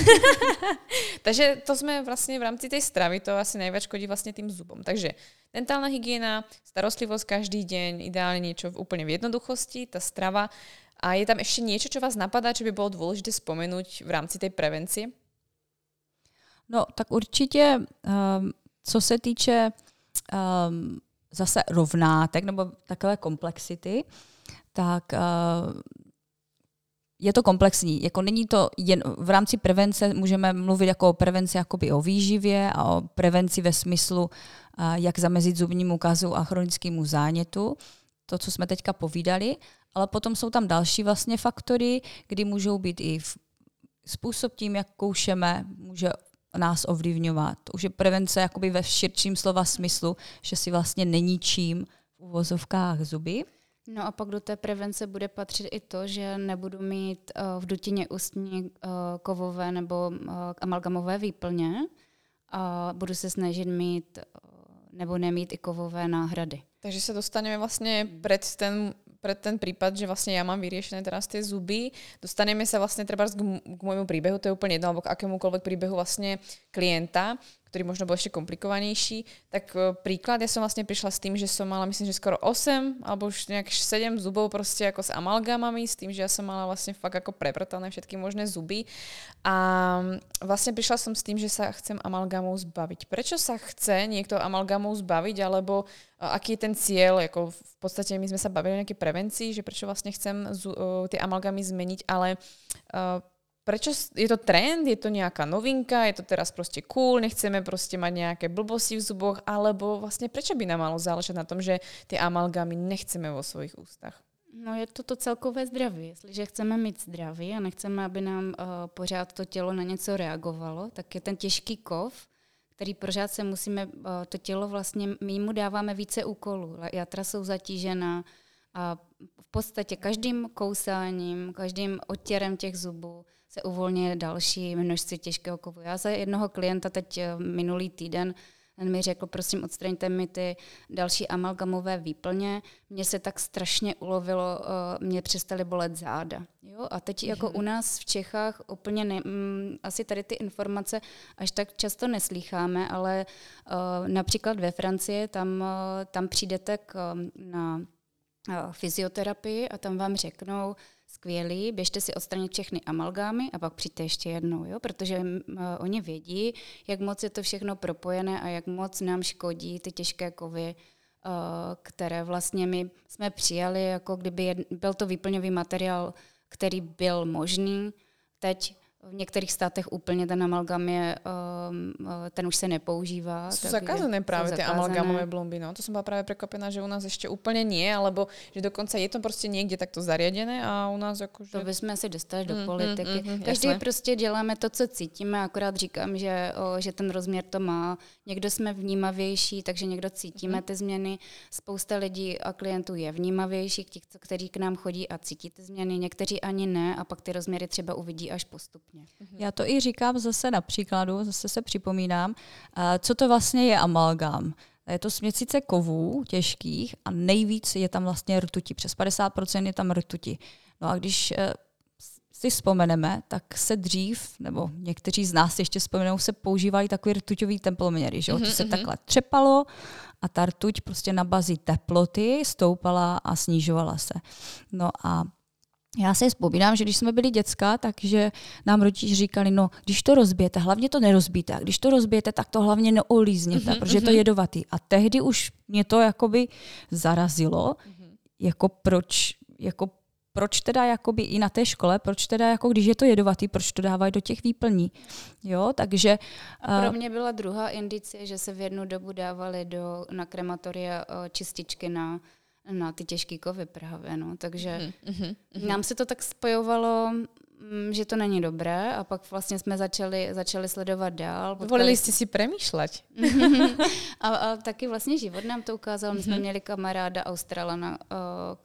Takže to sme vlastne v rámci tej stravy, to asi najviac škodí vlastne tým zubom. Takže dentálna hygiena, starostlivosť každý deň, ideálne niečo v, úplne v jednoduchosti, tá strava. A je tam ešte niečo, čo vás napadá, čo by bolo dôležité spomenúť v rámci tej prevencie? No, tak určitě, um, co se týče um, zase rovnátek nebo takové komplexity, tak uh, je to komplexní. Jako není to jen v rámci prevence můžeme mluvit jako o prevenci jakoby o výživě a o prevenci ve smyslu, jak zamezit zubnímu kazu a chronickému zánětu. To, co jsme teďka povídali, ale potom jsou tam další vlastně faktory, kdy můžou být i způsob tím, jak koušeme, může nás ovlivňovat. Už je prevence jakoby ve širším slova smyslu, že si vlastně není čím v uvozovkách zuby. No a pak do té prevence bude patřit i to, že nebudu mít uh, v dutině ústní uh, kovové nebo uh, amalgamové výplně a budu se snažit mít nebo nemít i kovové náhrady. Takže se dostaneme vlastně před ten pre ten prípad, že vlastne ja mám vyriešené teraz tie zuby, dostaneme sa vlastne treba k, k môjmu príbehu, to je úplne jedno, alebo k akémukoľvek príbehu vlastne klienta, ktorý možno bol ešte komplikovanejší. Tak e, príklad, ja som vlastne prišla s tým, že som mala, myslím, že skoro 8 alebo už nejak 7 zubov proste ako s amalgámami, s tým, že ja som mala vlastne fakt ako prepratané všetky možné zuby. A vlastne prišla som s tým, že sa chcem amalgámov zbaviť. Prečo sa chce niekto amalgámov zbaviť, alebo e, aký je ten cieľ, ako v podstate my sme sa bavili o nejakej prevencii, že prečo vlastne chcem tie amalgámy zmeniť, ale uh, prečo je to trend, je to nejaká novinka, je to teraz prostě cool, nechceme prostě mať nejaké blbosti v zuboch, alebo vlastně prečo by nám malo záležet na tom, že ty amalgámy nechceme vo svojich ústach? No je to to celkové zdraví. Jestliže chceme mít zdraví a nechceme, aby nám uh, pořád to tělo na něco reagovalo, tak je ten těžký kov, který pořád se musíme, uh, to tělo vlastně, my mu dáváme více úkolů. Jatra jsou zatížena a v podstatě každým kousáním, každým otěrem těch zubů se uvolňuje další množství těžkého kovu. Já za jednoho klienta teď eh, minulý týden ten mi řekl, prosím, odstraňte mi ty další amalgamové výplně. Mně se tak strašně ulovilo, uh, mě přestaly bolet záda. Jo? A teď jako mhm. u nás v Čechách úplně ne, um, asi tady ty informace až tak často neslýcháme, ale uh, například ve Francii tam, uh, tam přijdete k, na uh, fyzioterapii a tam vám řeknou, skvělý, běžte si odstranit všechny amalgámy a pak přijďte ještě jednou, jo? protože uh, oni vědí, jak moc je to všechno propojené a jak moc nám škodí ty těžké kovy, uh, které vlastně my jsme přijali, jako kdyby jed, byl to výplňový materiál, který byl možný. Teď v některých státech úplně ten amalgam je, um, uh, ten už se nepoužívá. Jsou zakázané právě ty amalgamové blomby, no. To jsem byla právě překvapená, že u nás ještě úplně nie, alebo že dokonce je to prostě někde takto zariadené a u nás jako, že... To bychom si dostali do mm, politiky. Mm, mm, Každý jasné. prostě děláme to, co cítíme, akorát říkám, že, o, že ten rozměr to má. Někdo jsme vnímavější, takže někdo cítíme mm. ty změny. Spousta lidí a klientů je vnímavějších, těch, kteří k nám chodí a cítí ty změny. Někteří ani ne a pak ty rozměry třeba uvidí až postupně postupně. Mhm. Já to i říkám zase na příkladu, zase se připomínám, co to vlastně je amalgám. Je to směsice kovů těžkých a nejvíc je tam vlastně rtuti. Přes 50% je tam rtuti. No a když eh, si vzpomeneme, tak se dřív, nebo někteří z nás ještě vzpomenou, se používají takový rtuťový teploměry, že mm-hmm. to se mhm. takhle třepalo a ta rtuť prostě na bazi teploty stoupala a snižovala se. No a já si vzpomínám, že když jsme byli děcka, takže nám rodiče říkali, no, když to rozbijete, hlavně to nerozbijte, a když to rozbijete, tak to hlavně neolízněte, mm-hmm, protože mm-hmm. to je jedovatý. A tehdy už mě to jakoby zarazilo, mm-hmm. jako proč, jako proč teda jakoby i na té škole, proč teda jako když je to jedovatý, proč to dávají do těch výplní. Jo, takže... Uh, Pro mě byla druhá indicie, že se v jednu dobu dávali do, na krematoria uh, čističky na na ty těžké kovy právě, no. Takže mm-hmm, mm-hmm. nám se to tak spojovalo, mm, že to není dobré a pak vlastně jsme začali, začali sledovat dál. Volili jste si přemýšlet. a, a taky vlastně život nám to ukázal. My jsme měli kamaráda Australana, uh,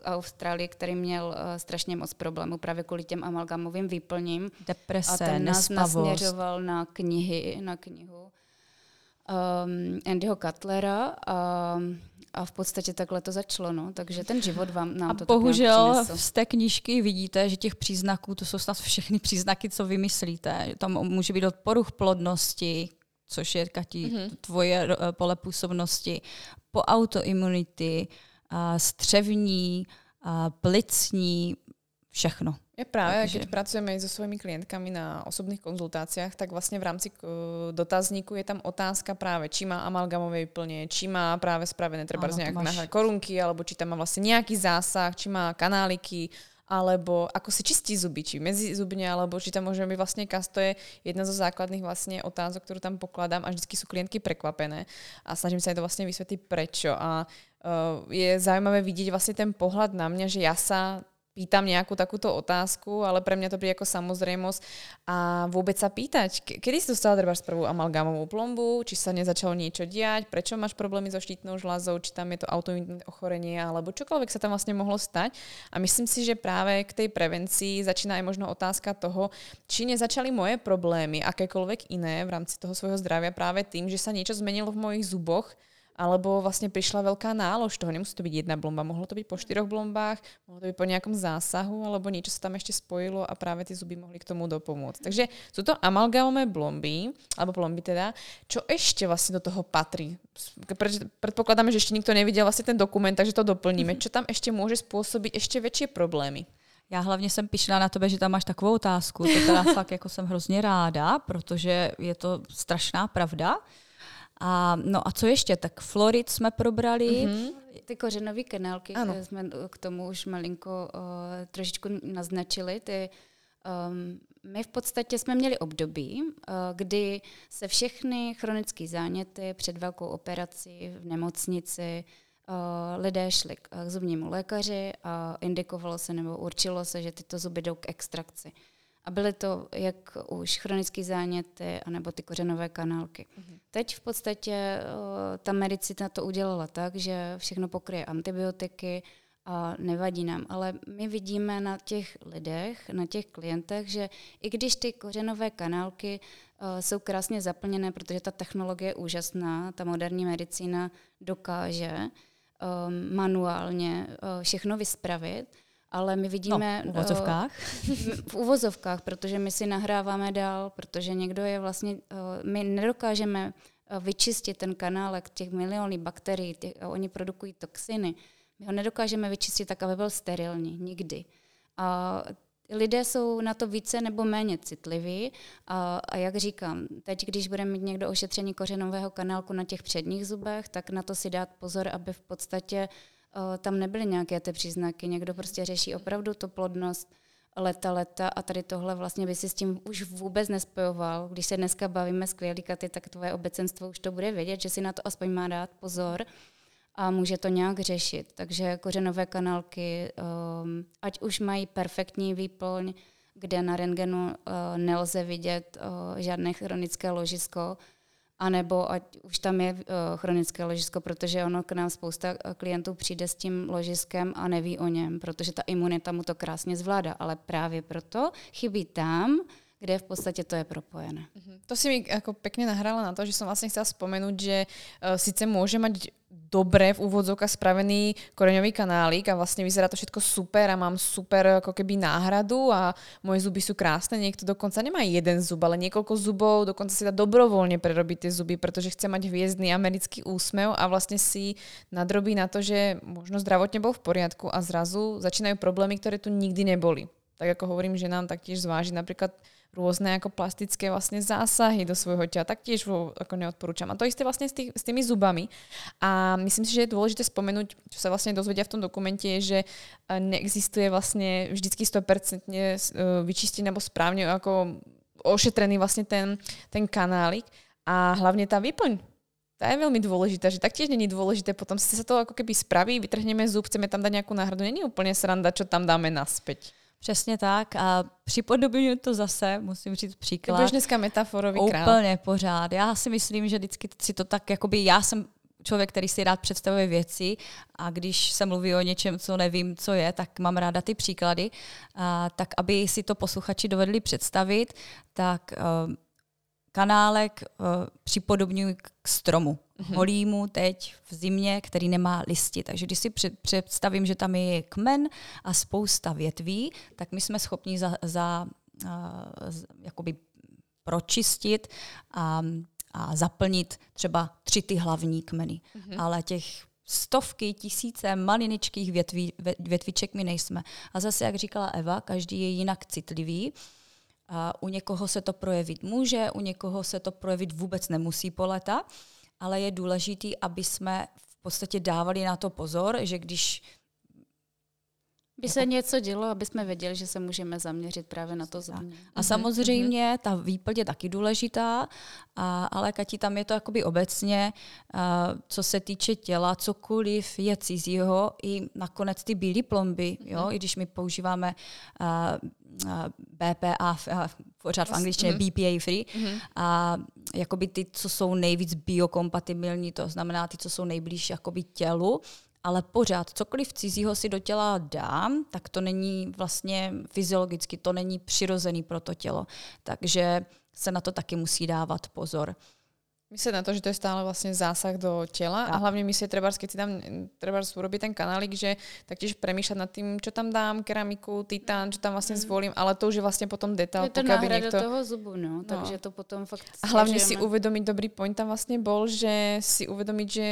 Austrálii, který měl uh, strašně moc problémů právě kvůli těm amalgamovým výplním. Deprese, A ten nás nasměřoval na knihy, na knihu um, Andyho Cutlera a, a v podstatě takhle to začalo, no. takže ten život vám nám a to bohužel z té knížky vidíte, že těch příznaků, to jsou snad všechny příznaky, co vymyslíte. Tam může být od poruch plodnosti, což je, Kati, mm-hmm. tvoje eh, pole působnosti, po autoimunity, střevní, plicní, všechno. Je právě, Takže... keď pracujeme so svojimi klientkami na osobných konzultáciách, tak vlastně v rámci eh, dotazníku je tam otázka právě, či má amalgamové plně, či má právě spravené třeba z nějaké máš... korunky, alebo či tam má vlastně nějaký zásah, či má kanáliky, alebo ako si čistí zuby, či mezi zubně, alebo či tam môže byť vlastne kas, to je jedna zo základných vlastne otázok, ktorú tam pokladám a vždycky sú klientky prekvapené a snažím sa aj to vlastne vysvetliť prečo a uh, je zaujímavé vidieť vlastne ten pohľad na mňa, že ja sa pýtam nejakú takúto otázku, ale pre mňa to príde ako samozrejmosť a vôbec sa pýtať, kedy si dostala treba prvú amalgámovú plombu, či sa nezačalo niečo diať, prečo máš problémy so štítnou žľazou, či tam je to autoimunitné ochorenie alebo čokoľvek sa tam vlastne mohlo stať. A myslím si, že práve k tej prevencii začína aj možno otázka toho, či nezačali moje problémy, akékoľvek iné v rámci toho svojho zdravia práve tým, že sa niečo zmenilo v mojich zuboch, alebo vlastně přišla velká nálož toho. Nemusí to být jedna blomba, mohlo to být po čtyřech blombách, mohlo to být po nějakém zásahu, alebo něco se tam ještě spojilo a právě ty zuby mohly k tomu dopomůcť. Takže jsou to amalgamové blomby, alebo blomby teda. Čo ještě vlastně do toho patří? Předpokládáme, že ještě nikdo neviděl vlastně ten dokument, takže to doplníme. Čo tam ještě může způsobit ještě větší problémy? Já hlavně jsem pišná na tebe, že tam máš takovou otázku. To teda fakt jako jsem hrozně ráda, protože je to strašná pravda. A, no a co ještě? Tak florid jsme probrali. Mm-hmm. Ty kořenové kanálky, ano. jsme k tomu už malinko uh, trošičku naznačili. Ty, um, my v podstatě jsme měli období, eh, kdy se všechny chronické záněty před velkou operací v nemocnici eh, lidé šli k zubnímu lékaři a indikovalo se nebo určilo se, že tyto zuby jdou k extrakci. A byly to jak už chronické záněty, anebo ty kořenové kanálky. Mm-hmm. Teď v podstatě uh, ta medicina to udělala tak, že všechno pokryje antibiotiky a nevadí nám. Ale my vidíme na těch lidech, na těch klientech, že i když ty kořenové kanálky uh, jsou krásně zaplněné, protože ta technologie je úžasná, ta moderní medicína dokáže um, manuálně uh, všechno vyspravit, ale my vidíme... No, v uvozovkách? v uvozovkách, protože my si nahráváme dál, protože někdo je vlastně... My nedokážeme vyčistit ten kanálek těch milionů bakterií, těch, oni produkují toxiny. My ho nedokážeme vyčistit tak, aby byl sterilní. Nikdy. A lidé jsou na to více nebo méně citliví a, a jak říkám, teď, když bude mít někdo ošetření kořenového kanálku na těch předních zubech, tak na to si dát pozor, aby v podstatě tam nebyly nějaké ty příznaky. Někdo prostě řeší opravdu tu plodnost leta, leta a tady tohle vlastně by si s tím už vůbec nespojoval. Když se dneska bavíme skvělý katy, tak tvoje obecenstvo už to bude vědět, že si na to aspoň má dát pozor a může to nějak řešit. Takže kořenové kanálky, um, ať už mají perfektní výplň, kde na rentgenu uh, nelze vidět uh, žádné chronické ložisko, anebo ať už tam je uh, chronické ložisko, protože ono k nám spousta eh, klientů přijde s tím ložiskem a neví o něm, protože ta imunita mu to krásně zvládá, ale právě proto chybí tam, kde v podstatě to je propojené. Mhm. To si mi jako pekne nahrala na to, že som vlastne chcela spomenúť, že uh, síce môže mať dobre v úvodzovkách spravený koreňový kanálik a vlastne vyzerá to všetko super a mám super ako keby náhradu a moje zuby sú krásne. Niekto dokonca nemá jeden zub, ale niekoľko zubov, dokonca si dá dobrovoľne prerobiť tie zuby, pretože chce mať hviezdny americký úsmev a vlastne si nadrobí na to, že možno zdravotne bol v poriadku a zrazu začínajú problémy, ktoré tu nikdy neboli. Tak ako hovorím, že nám taktiež zváži napríklad rôzne ako plastické vlastne zásahy do svojho tela, taktiež vo, ako neodporúčam. A to isté vlastne s, tý, s tými zubami. A myslím si, že je dôležité spomenúť, čo sa vlastne dozvedia v tom dokumente, je, že e, neexistuje vlastne vždycky 100% e, vyčistený alebo správne ako ošetrený vlastne ten, ten kanálik a hlavne tá výplň tá je veľmi dôležitá, že taktiež není dôležité, potom sa to ako keby spraví, vytrhneme zub, chceme tam dať nejakú náhradu, není úplne sranda, čo tam dáme naspäť. Přesně tak a připodobňuji to zase, musím říct příklad. To dneska metaforový král. Úplně pořád. Já si myslím, že vždycky si to tak, jakoby já jsem člověk, který si rád představuje věci a když se mluví o něčem, co nevím, co je, tak mám ráda ty příklady. A, tak aby si to posluchači dovedli představit, tak uh, kanálek uh, připodobňuji k stromu. Holímu teď v zimě, který nemá listy. Takže když si představím, že tam je kmen a spousta větví, tak my jsme schopni za, za uh, jakoby pročistit a, a zaplnit třeba tři ty hlavní kmeny. Mm-hmm. Ale těch stovky, tisíce maliničkých větví, větviček my nejsme. A zase, jak říkala Eva, každý je jinak citlivý. A u někoho se to projevit může, u někoho se to projevit vůbec nemusí po leta ale je důležité, aby jsme v podstatě dávali na to pozor, že když by se něco dělo, aby jsme věděli, že se můžeme zaměřit právě na to zubní. A mhm, samozřejmě mhm. ta výplň je taky důležitá, a, ale Kati, tam je to jakoby obecně, a, co se týče těla, cokoliv je cizího, i nakonec ty bílé plomby, jo, mm. i když my používáme a, a BPA, a, pořád v angličtině. BPA free, a jakoby ty, co jsou nejvíc biokompatibilní, to znamená ty, co jsou nejblíž jakoby tělu, ale pořád cokoliv cizího si do těla dám, tak to není vlastně fyziologicky, to není přirozený pro to tělo. Takže se na to taky musí dávat pozor. Myslieť na to, že to je stále vlastne zásah do tela tak. a hlavne myslieť, treba, keď si tam treba urobiť ten kanálik, že taktiež premýšľať nad tým, čo tam dám, keramiku, titán, čo tam vlastne mm. zvolím, ale to už je vlastne potom detail. Je to náhrada niekto... toho zubu, no, no. takže to potom fakt... A hlavne si uvedomiť, dobrý point tam vlastne bol, že si uvedomiť, že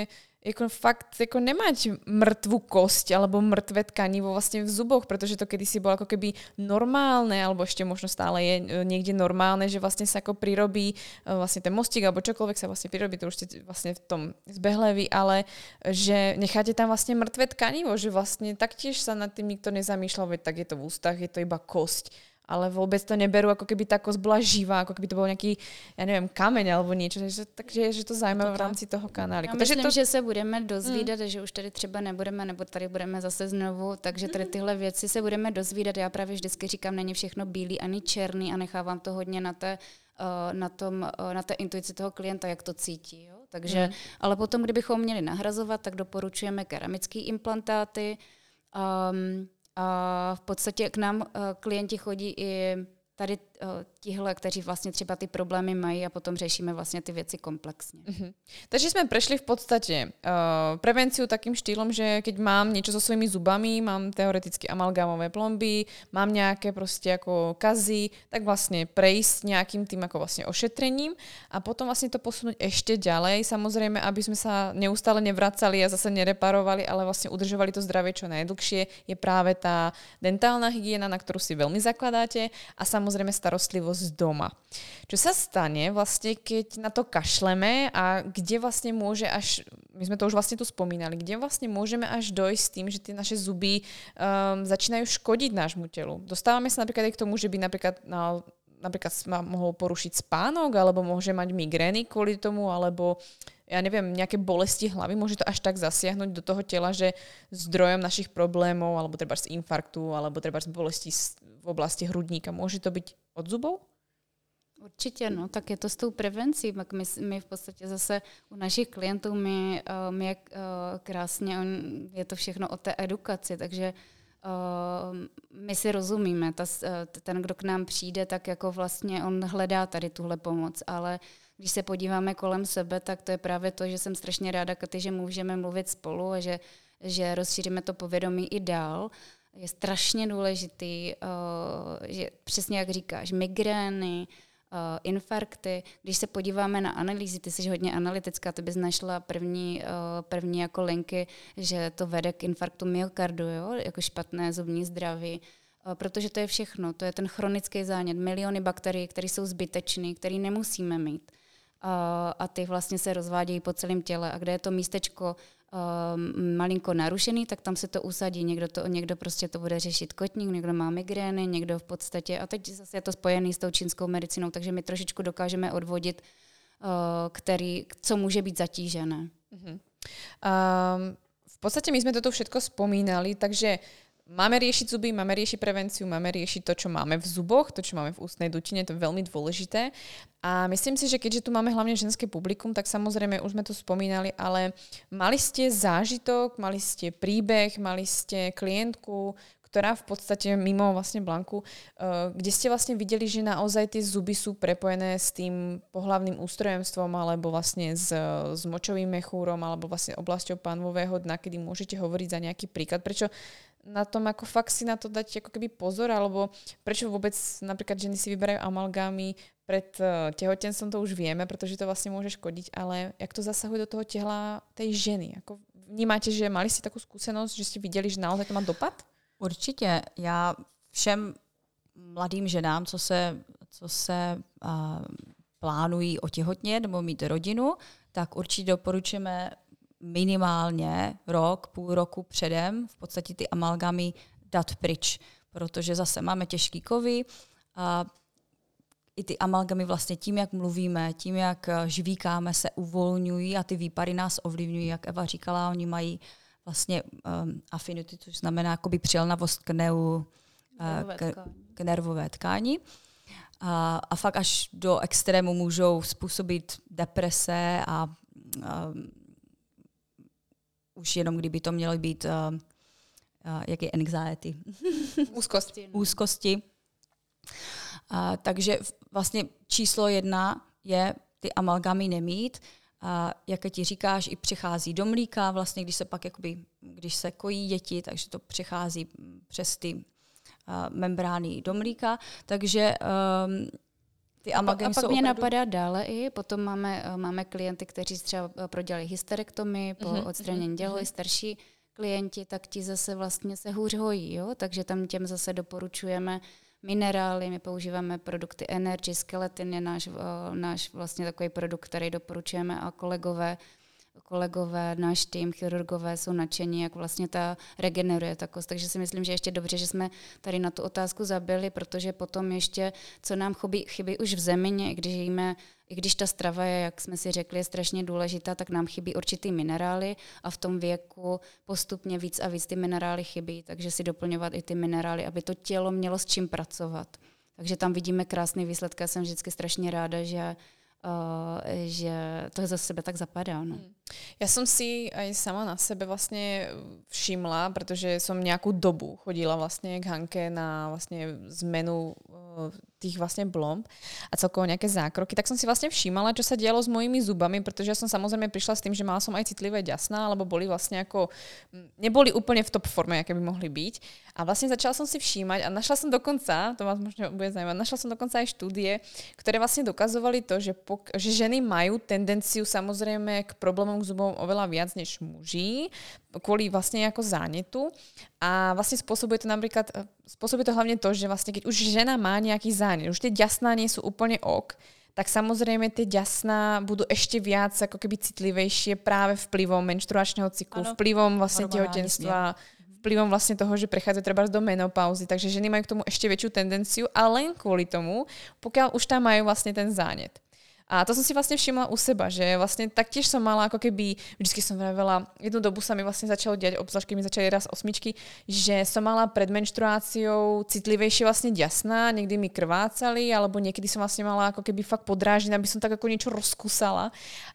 jako fakt jako nemať mrtvú kosť alebo mrtvé tkanivo vlastne v zuboch, pretože to kedysi bolo ako keby normálne, alebo ešte možno stále je e, niekde normálne, že vlastne sa ako prirobí vlastne ten mostík alebo čokoľvek sa vlastne prirobí, to už ste vlastne v tom zbehlevi, ale že necháte tam vlastne mrtvé tkanivo, že vlastne taktiež sa nad tým nikto nezamýšľal, veď tak je to v ústach, je to iba kosť ale vůbec to neberu, jako keby ta kost byla živá, jako keby to byl nějaký, já nevím, kameň alebo něco, takže, takže že to zajímavé v rámci toho kanálu. Já myslím, to... že se budeme dozvídat, mm. že už tady třeba nebudeme, nebo tady budeme zase znovu, takže tady tyhle věci se budeme dozvídat. Já právě vždycky říkám, není všechno bílý ani černý a nechávám to hodně na té Eh, na, tom, eh, na té intuici toho klienta, jak to cítí. Jo? Takže, mm. Ale potom, kdybychom měli nahrazovat, tak doporučujeme keramické implantáty. Um, v podstatě k nám uh, klienti chodí i tady tihle, kteří vlastně třeba ty problémy mají a potom řešíme vlastně ty věci komplexně. Uh-huh. Takže jsme prešli v podstatě uh, prevenciu takým štýlom, že keď mám něco so svými zubami, mám teoreticky amalgámové plomby, mám nějaké prostě jako kazy, tak vlastně prejsť nějakým tým jako vlastně ošetrením a potom vlastně to posunout ještě ďalej, samozřejmě, aby jsme se neustále nevracali a zase nereparovali, ale vlastně udržovali to zdravie čo najdlhšie, je právě ta dentálna hygiena, na kterou si velmi zakladáte a samozřejmě starostlivosť starostlivosť doma. Čo sa stane vlastne, keď na to kašleme a kde vlastne môže až, my sme to už vlastne tu spomínali, kde vlastne môžeme až dojsť s tým, že tie naše zuby um, začínajú škodiť nášmu telu. Dostávame sa napríklad aj k tomu, že by napríklad na napríklad ma mohol porušiť spánok, alebo môže mať migrény kvôli tomu, alebo ja neviem, nejaké bolesti hlavy, môže to až tak zasiahnuť do toho tela, že zdrojom našich problémov, alebo treba z infarktu, alebo treba z bolesti v oblasti hrudníka, môže to byť od zubov? Určitě, no, tak je to s tou prevencí. My, my v podstatě zase u našich klientů, my, uh, my jak uh, krásně, je to všechno o té edukaci, takže my si rozumíme. Ta, ten, kdo k nám přijde, tak jako vlastně on hledá tady tuhle pomoc, ale když se podíváme kolem sebe, tak to je právě to, že jsem strašně ráda, Katy, že můžeme mluvit spolu a že, že rozšíříme to povědomí i dál je strašně důležitý, uh, že přesně jak říkáš, migrény, infarkty. Když se podíváme na analýzy, ty jsi hodně analytická, ty bys našla první, uh, první jako linky, že to vede k infarktu myokardu, jo? jako špatné zubní zdraví, uh, protože to je všechno, to je ten chronický zánět, miliony bakterií, které jsou zbytečné, které nemusíme mít. A ty vlastně se rozvádějí po celém těle. A kde je to místečko malinko narušený, tak tam se to usadí. Někdo, to, někdo prostě to bude řešit kotník, někdo má migrény, někdo v podstatě, a teď zase je to spojený s tou čínskou medicínou, takže my trošičku dokážeme odvodit, který, co může být zatížené. Uh-huh. Um, v podstatě my jsme toto všetko spomínali, takže Máme riešiť zuby, máme riešiť prevenciu, máme riešiť to, čo máme v zuboch, to, čo máme v ústnej dutine, to je veľmi dôležité. A myslím si, že keďže tu máme hlavne ženské publikum, tak samozrejme už sme to spomínali, ale mali ste zážitok, mali ste príbeh, mali ste klientku, ktorá v podstate mimo vlastne Blanku, uh, kde ste vlastne videli, že naozaj tie zuby sú prepojené s tým pohlavným ústrojemstvom alebo vlastne s, s močovým mechúrom alebo vlastne oblasťou pánvového dna, kedy môžete hovoriť za nejaký príklad. Prečo na tom, ako fakt si na to dať ako keby pozor, alebo prečo vôbec napríklad ženy si vyberajú amalgámy pred uh, tehotenstvom, to už vieme, protože to vlastně může škodiť, ale jak to zasahuje do toho těhla tej ženy? Ako vnímáte, že mali ste takú skúsenosť, že ste viděli, že naozaj to má dopad? Určitě. Já všem mladým ženám, co se, co se uh, plánují otěhotnět nebo mít rodinu, tak určitě doporučujeme minimálně rok, půl roku předem v podstatě ty amalgamy dát pryč, protože zase máme těžký kovy a i ty amalgamy vlastně tím, jak mluvíme, tím, jak žvíkáme, se uvolňují a ty výpary nás ovlivňují, jak Eva říkala, oni mají vlastně um, affinity, což znamená jakoby přilnavost k, neu, uh, k, k nervové tkáni. A, a fakt až do extrému můžou způsobit deprese a um, už jenom kdyby to mělo být uh, uh, jak je anxiety. Úzkosti. Úzkosti. Uh, takže vlastně číslo jedna je ty amalgamy nemít. A jak ti říkáš, i přechází do mlíka, vlastně když se pak jakoby, když se kojí děti, takže to přechází přes ty uh, membrány do mlíka. Takže um, ty amalgamy a, a pak mě opravdu... napadá dále i, potom máme, eh, máme klienty, kteří třeba eh, prodělali hysterektomy po uh-huh, odstranění dělohy, uh-huh. starší klienti, tak ti zase vlastně se hůř hojí, jo? takže tam těm zase doporučujeme minerály, my používáme produkty Energy, Skeleton je náš, uh, náš vlastně takový produkt, který doporučujeme a kolegové kolegové, náš tým, chirurgové jsou nadšení, jak vlastně ta regeneruje ta kost. Takže si myslím, že ještě dobře, že jsme tady na tu otázku zabili, protože potom ještě, co nám chybí, chybí už v zemi, když jíme i když ta strava je, jak jsme si řekli, je strašně důležitá, tak nám chybí určitý minerály a v tom věku postupně víc a víc ty minerály chybí, takže si doplňovat i ty minerály, aby to tělo mělo s čím pracovat. Takže tam vidíme krásný výsledky. Já jsem vždycky strašně ráda, že Uh, že to za sebe tak zapadá. No. Hmm. Já jsem si aj sama na sebe vlastně všimla, protože jsem nějakou dobu chodila vlastně k Hanke na vlastně zmenu uh, tých vlastne blomb a celkovo nejaké zákroky, tak som si vlastne všímala, čo sa dialo s mojimi zubami, pretože ja som samozrejme prišla s tým, že mala som aj citlivé ďasná, alebo boli vlastne ako, neboli úplne v top forme, aké by mohli byť. A vlastne začala som si všímať a našla som dokonca, to vás možno bude zaujímať, našla som dokonca aj štúdie, ktoré vlastne dokazovali to, že, pok- že ženy majú tendenciu samozrejme k problémom k zubom oveľa viac než muži, kvôli vlastne ako zánetu. A vlastne spôsobuje to napríklad, spôsobuje to hlavne to, že vlastne keď už žena má nejaký zánet, už tie ďasná nie sú úplne ok, tak samozrejme tie ďasná budú ešte viac ako keby citlivejšie práve vplyvom menštruačného cyklu, ano. vplyvom vlastne tehotenstva, vplyvom vlastne toho, že prechádza treba do menopauzy, takže ženy majú k tomu ešte väčšiu tendenciu a len kvôli tomu, pokiaľ už tam majú vlastne ten zánet. A to som si vlastne všimla u seba, že vlastne taktiež som mala ako keby, vždycky som vravela, jednu dobu sa mi vlastne začalo diať, obzvlášť keď mi začali raz osmičky, že som mala pred menštruáciou citlivejšie vlastne ďasná, niekdy mi krvácali, alebo niekedy som vlastne mala ako keby fakt podráždená, aby som tak ako niečo rozkusala.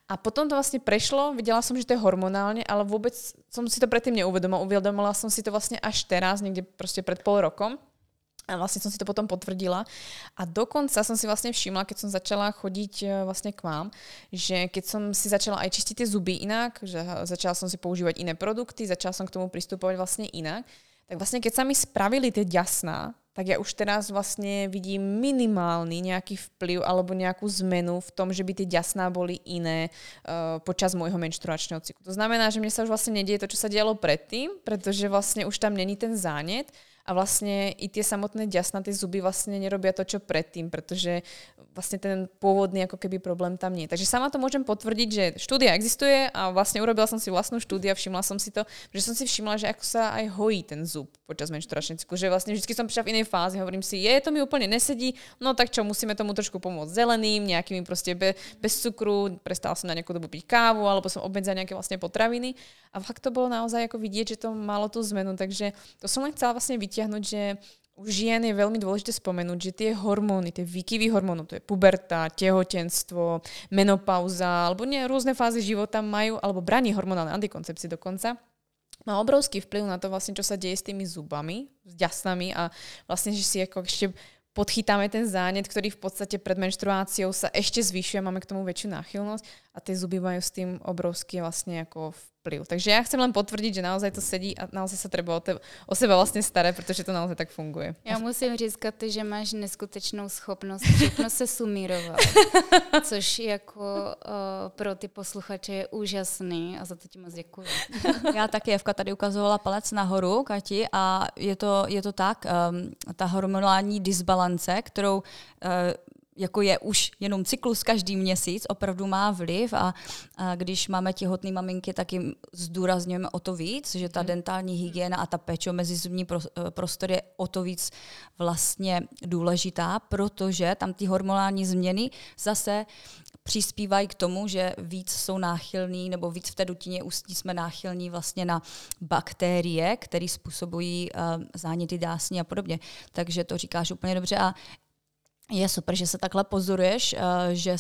A potom to vlastne prešlo, videla som, že to je hormonálne, ale vôbec som si to predtým neuvedomila. Uvedomila som si to vlastne až teraz, niekde proste pred pol rokom. A vlastne som si to potom potvrdila. A dokonca som si vlastne všimla, keď som začala chodiť e, vlastne k vám, že keď som si začala aj čistiť tie zuby inak, že začala som si používať iné produkty, začala som k tomu pristupovať vlastne inak, tak vlastne keď sa mi spravili tie ďasná, tak ja už teraz vlastne vidím minimálny nejaký vplyv alebo nejakú zmenu v tom, že by tie ďasná boli iné uh, počas môjho menštruačného cyklu. To znamená, že mne sa už vlastne nedieje to, čo sa dialo predtým, pretože vlastne už tam není ten zánet a vlastne i tie samotné ďasnaté zuby vlastne nerobia to, čo predtým, pretože vlastne ten pôvodný ako keby problém tam nie. Takže sama to môžem potvrdiť, že štúdia existuje a vlastne urobila som si vlastnú štúdiu a všimla som si to, že som si všimla, že ako sa aj hojí ten zub počas menšturačného cyklu, že vlastne vždy som prišla v inej fáze, hovorím si, je, to mi úplne nesedí, no tak čo, musíme tomu trošku pomôcť zeleným, nejakými proste be, bez cukru, prestala som na nejakú dobu piť kávu, alebo som obmedzila nejaké vlastne potraviny a fakt to bolo naozaj ako vidieť, že to malo tú zmenu, takže to som len chcela vlastne vytiahnuť, že u žien je veľmi dôležité spomenúť, že tie hormóny, tie výkyvy hormónov, to je puberta, tehotenstvo, menopauza alebo nie, rôzne fázy života majú, alebo braní hormonálne antikoncepcie dokonca, má obrovský vplyv na to vlastne, čo sa deje s tými zubami, s ďasnami a vlastne, že si ako ešte podchytáme ten zánet, ktorý v podstate pred menštruáciou sa ešte zvyšuje, máme k tomu väčšiu náchylnosť a tie zuby majú s tým obrovský vlastne ako vplyv. Takže ja chcem len potvrdiť, že naozaj to sedí a naozaj sa treba o, te, o seba vlastně staré, protože to naozaj tak funguje. Já musím říct, ty, že máš neskutečnou schopnost všechno se sumírovat, což jako uh, pro ty posluchače je úžasný a za to ti moc děkuji. Já taky, Evka tady ukazovala palec nahoru, Kati, a je to, je to tak, um, ta hormonální disbalance, kterou uh, jako je už jenom cyklus každý měsíc, opravdu má vliv a, a když máme těhotné maminky, tak jim zdůrazňujeme o to víc, že ta mhm. dentální hygiena a ta péče mezi zubní eh, prostor je o to víc vlastně důležitá, protože tam ty hormonální změny zase přispívají k tomu, že víc jsou náchylní, nebo víc v té dutině ústní jsme náchylní vlastně na bakterie, které způsobují uh, záněty dásní a podobně. Takže to říkáš úplně dobře. A je super, že se takhle pozoruješ, uh, že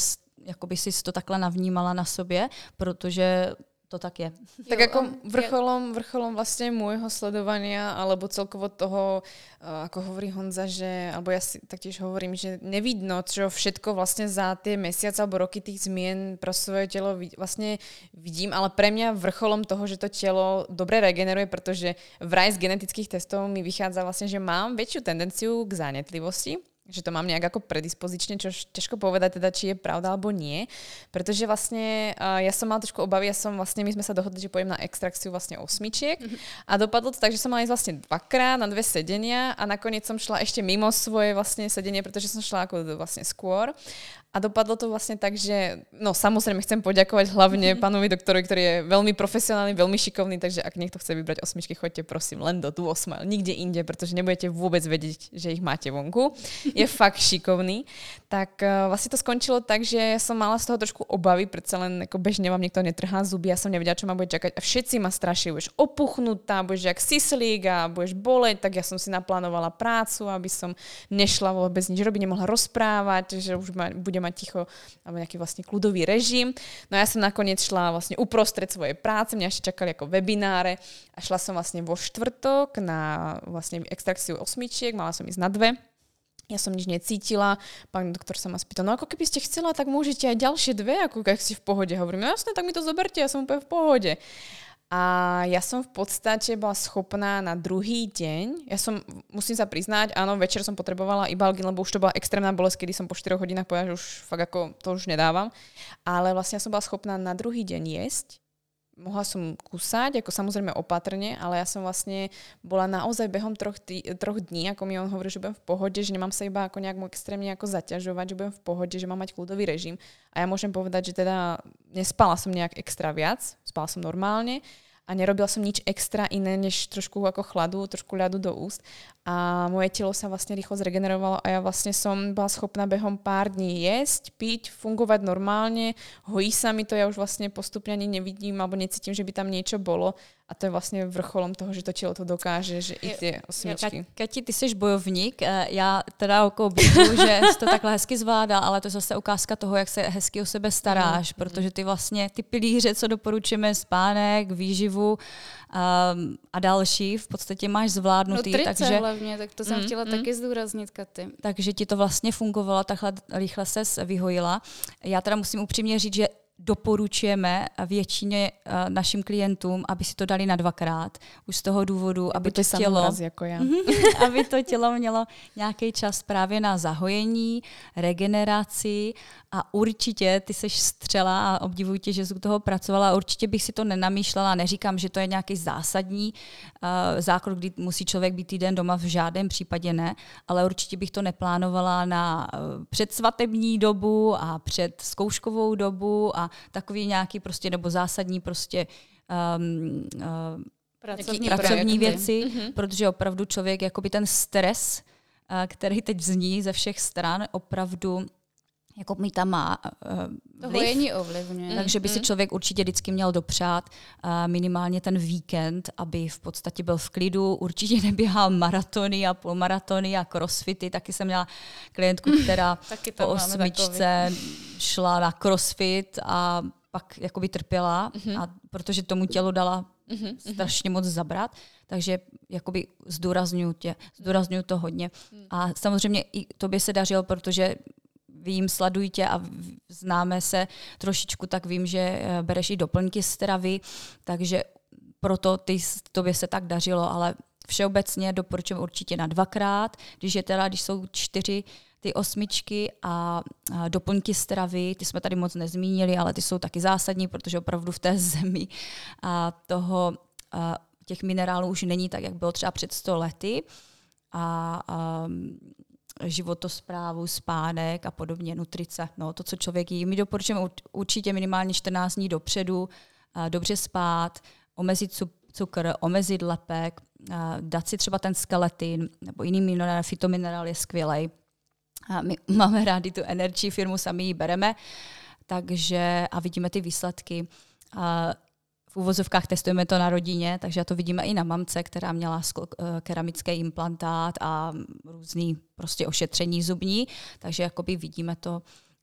jakoby jsi to takhle navnímala na sobě, protože to tak je. Tak jo, jako vrcholom, vrcholom vlastně môjho sledovania, alebo celkovo toho, uh, ako hovorí Honza, že, alebo ja si taktiež hovorím, že nevidno, čo všetko vlastne za tie mesiace alebo roky tých zmien pro svoje telo vlastne vidím, ale pre mňa vrcholom toho, že to telo dobre regeneruje, pretože vraj z genetických testov mi vychádza vlastne, že mám väčšiu tendenciu k zánetlivosti, že to mám nejak ako predispozične, čo ťažko povedať teda, či je pravda alebo nie, pretože vlastne uh, ja som mala trošku obavy, ja som vlastne, my sme sa dohodli, že pôjdem na extrakciu vlastne osmičiek mm-hmm. a dopadlo to tak, že som mala ísť vlastne dvakrát na dve sedenia a nakoniec som šla ešte mimo svoje vlastne sedenie, pretože som šla ako vlastne skôr A dopadlo to vlastne tak, že no samozrejme chcem poďakovať hlavne pánovi doktorovi, ktorý je veľmi profesionálny, veľmi šikovný, takže ak niekto chce vybrať osmičky, choďte prosím len do Duo Smile, nikde inde, pretože nebudete vôbec vedieť, že ich máte vonku. Je fakt šikovný. Tak uh, vlastne to skončilo tak, že som mala z toho trošku obavy, predsa len ako bežne vám niekto netrhá zuby, ja som nevedela, čo ma bude čakať a všetci ma strašili, budeš opuchnutá, budeš jak sislík a budeš boleť, tak ja som si naplánovala prácu, aby som nešla vôbec nič robiť, nemohla rozprávať, že už ma, bude mať ticho alebo nejaký vlastne kľudový režim. No ja som nakoniec šla vlastne uprostred svojej práce, mňa ešte čakali ako webináre a šla som vlastne vo štvrtok na vlastne extrakciu osmičiek, mala som ísť na dve ja som nič necítila. Pán doktor sa ma spýtal, no ako keby ste chcela, tak môžete aj ďalšie dve, ako keď ste v pohode. Hovorím, no jasne, tak mi to zoberte, ja som úplne v pohode. A ja som v podstate bola schopná na druhý deň, ja som, musím sa priznať, áno, večer som potrebovala ibalgin, lebo už to bola extrémna bolesť, kedy som po 4 hodinách povedala, že už fakt ako to už nedávam. Ale vlastne ja som bola schopná na druhý deň jesť mohla som kúsať, ako samozrejme opatrne, ale ja som vlastne bola naozaj behom troch, tý, troch dní, ako mi on hovorí, že budem v pohode, že nemám sa iba ako nejak extrémne ako zaťažovať, že budem v pohode, že mám mať kľudový režim. A ja môžem povedať, že teda nespala som nejak extra viac, spala som normálne a nerobila som nič extra iné, než trošku ako chladu, trošku ľadu do úst. A moje telo sa vlastne rýchlo zregenerovalo a ja vlastne som bola schopná behom pár dní jesť, piť, fungovať normálne. Hojí sa mi to, ja už vlastne postupne ani nevidím alebo necítim, že by tam niečo bolo a to je vlastně vrcholom toho, že to tělo to dokáže, že i ty osmičky. Kati, ty jsi bojovník, eh, já teda jako obdivuju, že jsi to takhle hezky zvládá, ale to je zase ukázka toho, jak se hezky o sebe staráš, mm. protože ty vlastně ty pilíře, co doporučujeme, spánek, výživu um, a další, v podstatě máš zvládnutý. No takže, hlavně, tak to jsem mm, chtěla mm. taky zdůraznit, Katy. Takže ti to vlastně fungovalo, takhle rychle se vyhojila. Já teda musím upřímně říct, že doporučujeme většině uh, našim klientům, aby si to dali na dvakrát. Už z toho důvodu, aby to tělo, jako já. aby to tělo mělo nějaký čas právě na zahojení, regeneraci a určitě ty seš střela a obdivuji tě, že jsi u toho pracovala. Určitě bych si to nenamýšlela. Neříkám, že to je nějaký zásadní uh, zákrok, kdy musí člověk být týden doma, v žádném případě ne, ale určitě bych to neplánovala na uh, předsvatební dobu a před zkouškovou dobu a takový nějaký prostě nebo zásadní prostě um, uh, pracovní, pracovní věci, mm-hmm. protože opravdu člověk, jakoby ten stres, uh, který teď zní ze všech stran, opravdu jako mi tam má uh, to hojení ovlivňuje. Takže by si mhm. člověk určitě vždycky měl dopřát uh, minimálně ten víkend, aby v podstatě byl v klidu, určitě neběhal maratony a půlmaratony a crossfity. Taky jsem měla klientku, která po osmičce šla na crossfit a pak jakoby trpěla, mm-hmm. a protože tomu tělu dala mm-hmm. strašně moc zabrat, takže jakoby zdůraznuju, tě, zdůraznuju to hodně. Mm. A samozřejmě i tobě se dařilo, protože vím, sleduj tě a známe se trošičku, tak vím, že eh, bereš i doplňky stravy, takže proto ty, tobě se tak dařilo, ale všeobecně doporučuji určitě na dvakrát, když je teda, když jsou čtyři ty osmičky a, a doplňky stravy, ty jsme tady moc nezmínili, ale ty jsou taky zásadní, protože opravdu v té zemi a toho a těch minerálů už není tak, jak bylo třeba před 100 lety. A, a životosprávu, spánek a podobně, nutrice, no, to, co člověk jí. My doporučujeme určitě minimálně 14 dní dopředu, dobře spát, omezit cukr, omezit lepek, dát si třeba ten skeletin nebo jiný minerál, fitominerál je skvělý. My máme rádi tu energy firmu, sami ji bereme, takže a vidíme ty výsledky v úvozovkách testujeme to na rodině, takže to vidíme i na mamce, která měla eh, keramický implantát a různý prostě ošetření zubní, takže jakoby vidíme to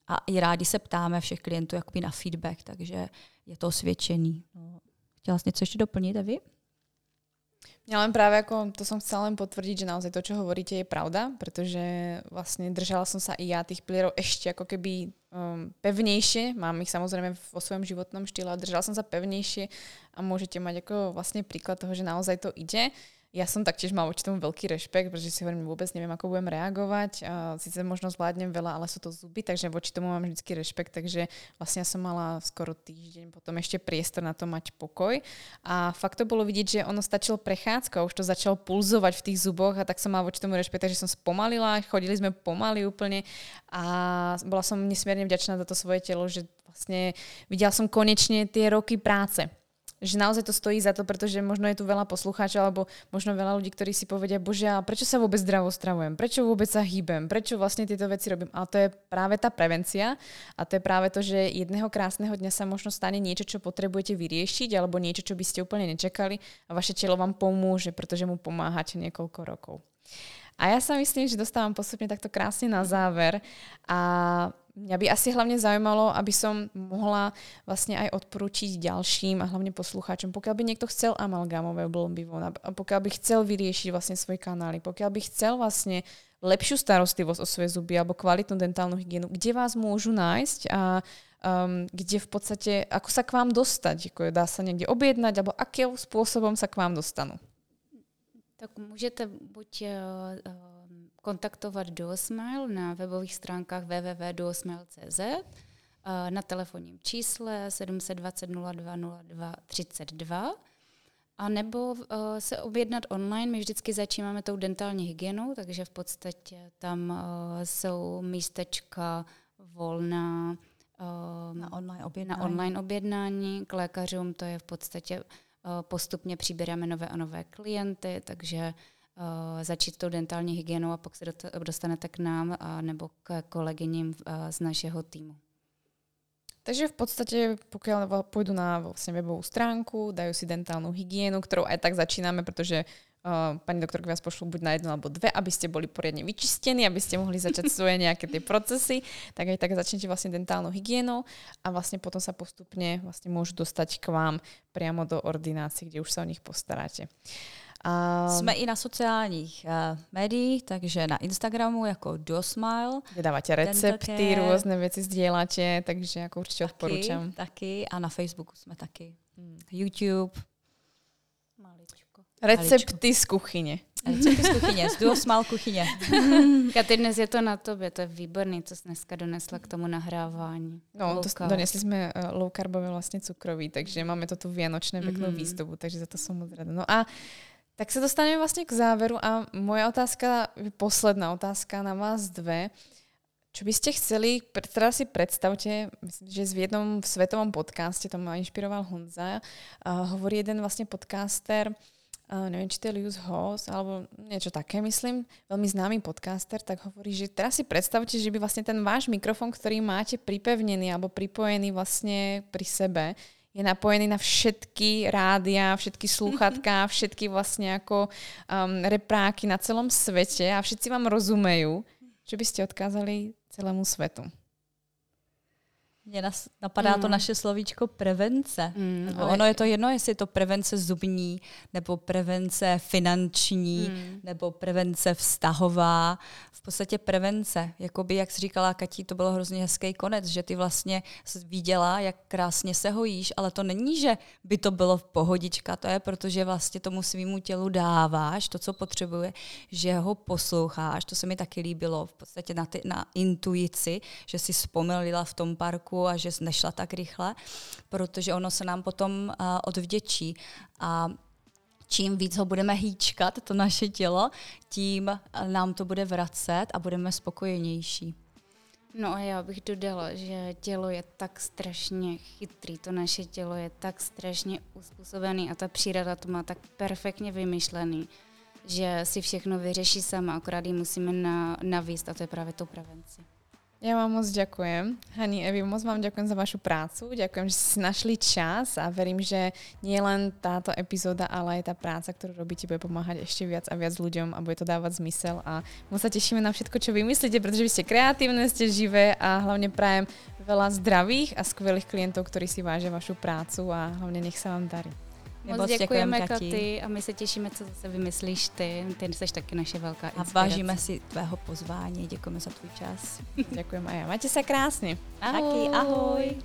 a i rádi se ptáme všech klientů jakoby na feedback, takže je to osvědčený. No. Chtěla jsi něco ještě doplnit, Evi? Ja len práve ako, to som chcela len potvrdiť, že naozaj to, čo hovoríte, je pravda, pretože vlastne držala som sa i ja tých pilierov ešte ako keby um, pevnejšie. Mám ich samozrejme vo svojom životnom štýle, ale držala som sa pevnejšie a môžete mať ako vlastne príklad toho, že naozaj to ide. Ja som taktiež mal voči tomu veľký rešpekt, pretože si hovorím, vôbec neviem, ako budem reagovať. Sice možno zvládnem veľa, ale sú to zuby, takže voči tomu mám vždycky rešpekt, takže vlastne som mala skoro týždeň potom ešte priestor na to mať pokoj. A fakt to bolo vidieť, že ono stačilo prechádzka, už to začalo pulzovať v tých zuboch a tak som mala voči tomu rešpekt, že som spomalila, chodili sme pomaly úplne a bola som nesmierne vďačná za to svoje telo, že vlastne videla som konečne tie roky práce že naozaj to stojí za to, pretože možno je tu veľa poslucháčov alebo možno veľa ľudí, ktorí si povedia, bože, a prečo sa vôbec zdravo stravujem, prečo vôbec sa hýbem, prečo vlastne tieto veci robím. A to je práve tá prevencia a to je práve to, že jedného krásneho dňa sa možno stane niečo, čo potrebujete vyriešiť alebo niečo, čo by ste úplne nečakali a vaše telo vám pomôže, pretože mu pomáhate niekoľko rokov. A ja sa myslím, že dostávam postupne takto krásne na záver a mňa by asi hlavne zaujímalo, aby som mohla vlastne aj odporúčiť ďalším a hlavne poslucháčom, pokiaľ by niekto chcel amalgámové oblombivo, pokiaľ by chcel vyriešiť vlastne svoje kanály, pokiaľ by chcel vlastne lepšiu starostlivosť o svoje zuby alebo kvalitnú dentálnu hygienu, kde vás môžu nájsť a um, kde v podstate, ako sa k vám dostať, ako dá sa niekde objednať, alebo akým spôsobom sa k vám dostanú. Tak můžete buď uh, kontaktovat Duosmile na webových stránkách www.duosmile.cz, uh, na telefonním čísle 720 02 02 32, a nebo uh, se objednat online. My vždycky začínáme tou dentální hygienou, takže v podstatě tam uh, jsou místečka volná uh, na, online objednání. na online objednání. K lékařům to je v podstatě Eh, postupně přibíráme nové a nové klienty, takže uh, začít tou dentální hygienou a pak se dostanete k nám a nebo k kolegyním uh, z našeho týmu. Takže v podstate, pokiaľ pôjdu na vlastne webovú stránku, dajú si dentálnu hygienu, ktorou aj tak začíname, pretože uh, pani doktorka vás pošlu buď na jednu alebo dve, aby ste boli poriadne vyčistení, aby ste mohli začať svoje nejaké tie procesy, tak aj tak začnete vlastne dentálnou hygienou a vlastne potom sa postupne vlastne môžu dostať k vám priamo do ordinácií, kde už sa o nich postaráte. Um, Jsme i na sociálních uh, médiích, takže na Instagramu jako Dosmile. Kde dáváte recepty, různé věci sdíláte, takže jako určitě odporučám. Taky a na Facebooku jsme taky. Hmm. YouTube, Recepty z kuchyně. Recepty z kuchyně, z Duosmal kuchyně. Katy, dnes je to na tobě, to je výborný, co jsi dneska donesla k tomu nahrávání. No, to donesli jsme uh, low carbové vlastně cukroví, takže máme to tu vianočné pěknou mm-hmm. výzdobu, takže za to jsem moc ráda. No a tak se dostaneme vlastně k záveru a moja otázka, posledná otázka na vás dve. Čo by ste chceli, teraz si predstavte, myslím, že v jednom svetovom podcaste, to ma inšpiroval Honza, uh, hovorí jeden vlastne podcaster, uh, neviem, či to je Lius Hoss, alebo niečo také, myslím, veľmi známy podcaster, tak hovorí, že teraz si predstavte, že by vlastne ten váš mikrofón, ktorý máte pripevnený alebo pripojený vlastne pri sebe, je napojený na všetky rádia, všetky slúchatka, všetky vlastne ako um, repráky na celom svete a všetci vám rozumejú, čo by ste odkázali celému svetu. Mně napadá mm. to naše slovíčko prevence. Mm, nebo ono je to jedno, jestli je to prevence zubní, nebo prevence finanční, mm. nebo prevence vztahová. V podstatě prevence. Jakoby, jak jsi říkala, Katí, to bylo hrozně hezký konec, že ty vlastně viděla, jak krásně se hojíš, ale to není, že by to bylo v pohodička, to je proto, že vlastně tomu svýmu tělu dáváš to, co potřebuje, že ho posloucháš, to se mi taky líbilo, v podstatě na, ty, na intuici, že si vzpomenula v tom parku, trošku a že nešla tak rychle, protože ono se nám potom uh, odvděčí. A čím víc ho budeme hýčkat, to naše tělo, tím nám to bude vracet a budeme spokojenější. No a já bych dodala, že tělo je tak strašně chytrý, to naše tělo je tak strašně uspůsobený a ta příroda to má tak perfektně vymyšlený, že si všechno vyřeší sama, akorát jí musíme na, navíst a to je právě to prevenci. Ja vám moc ďakujem. Hani, Evi, moc vám ďakujem za vašu prácu. Ďakujem, že ste našli čas a verím, že nie len táto epizóda, ale aj tá práca, ktorú robíte, bude pomáhať ešte viac a viac ľuďom a bude to dávať zmysel. A moc sa tešíme na všetko, čo vymyslíte, pretože vy ste kreatívne, ste živé a hlavne prajem veľa zdravých a skvelých klientov, ktorí si vážia vašu prácu a hlavne nech sa vám darí. Moc děkujeme, Katy. a my se těšíme, co zase vymyslíš ty. Ty jsi taky naše velká inspirace. A vážíme si tvého pozvání, děkujeme za tvůj čas. děkujeme a já. Máte se krásně. Ahoj. Taky, ahoj.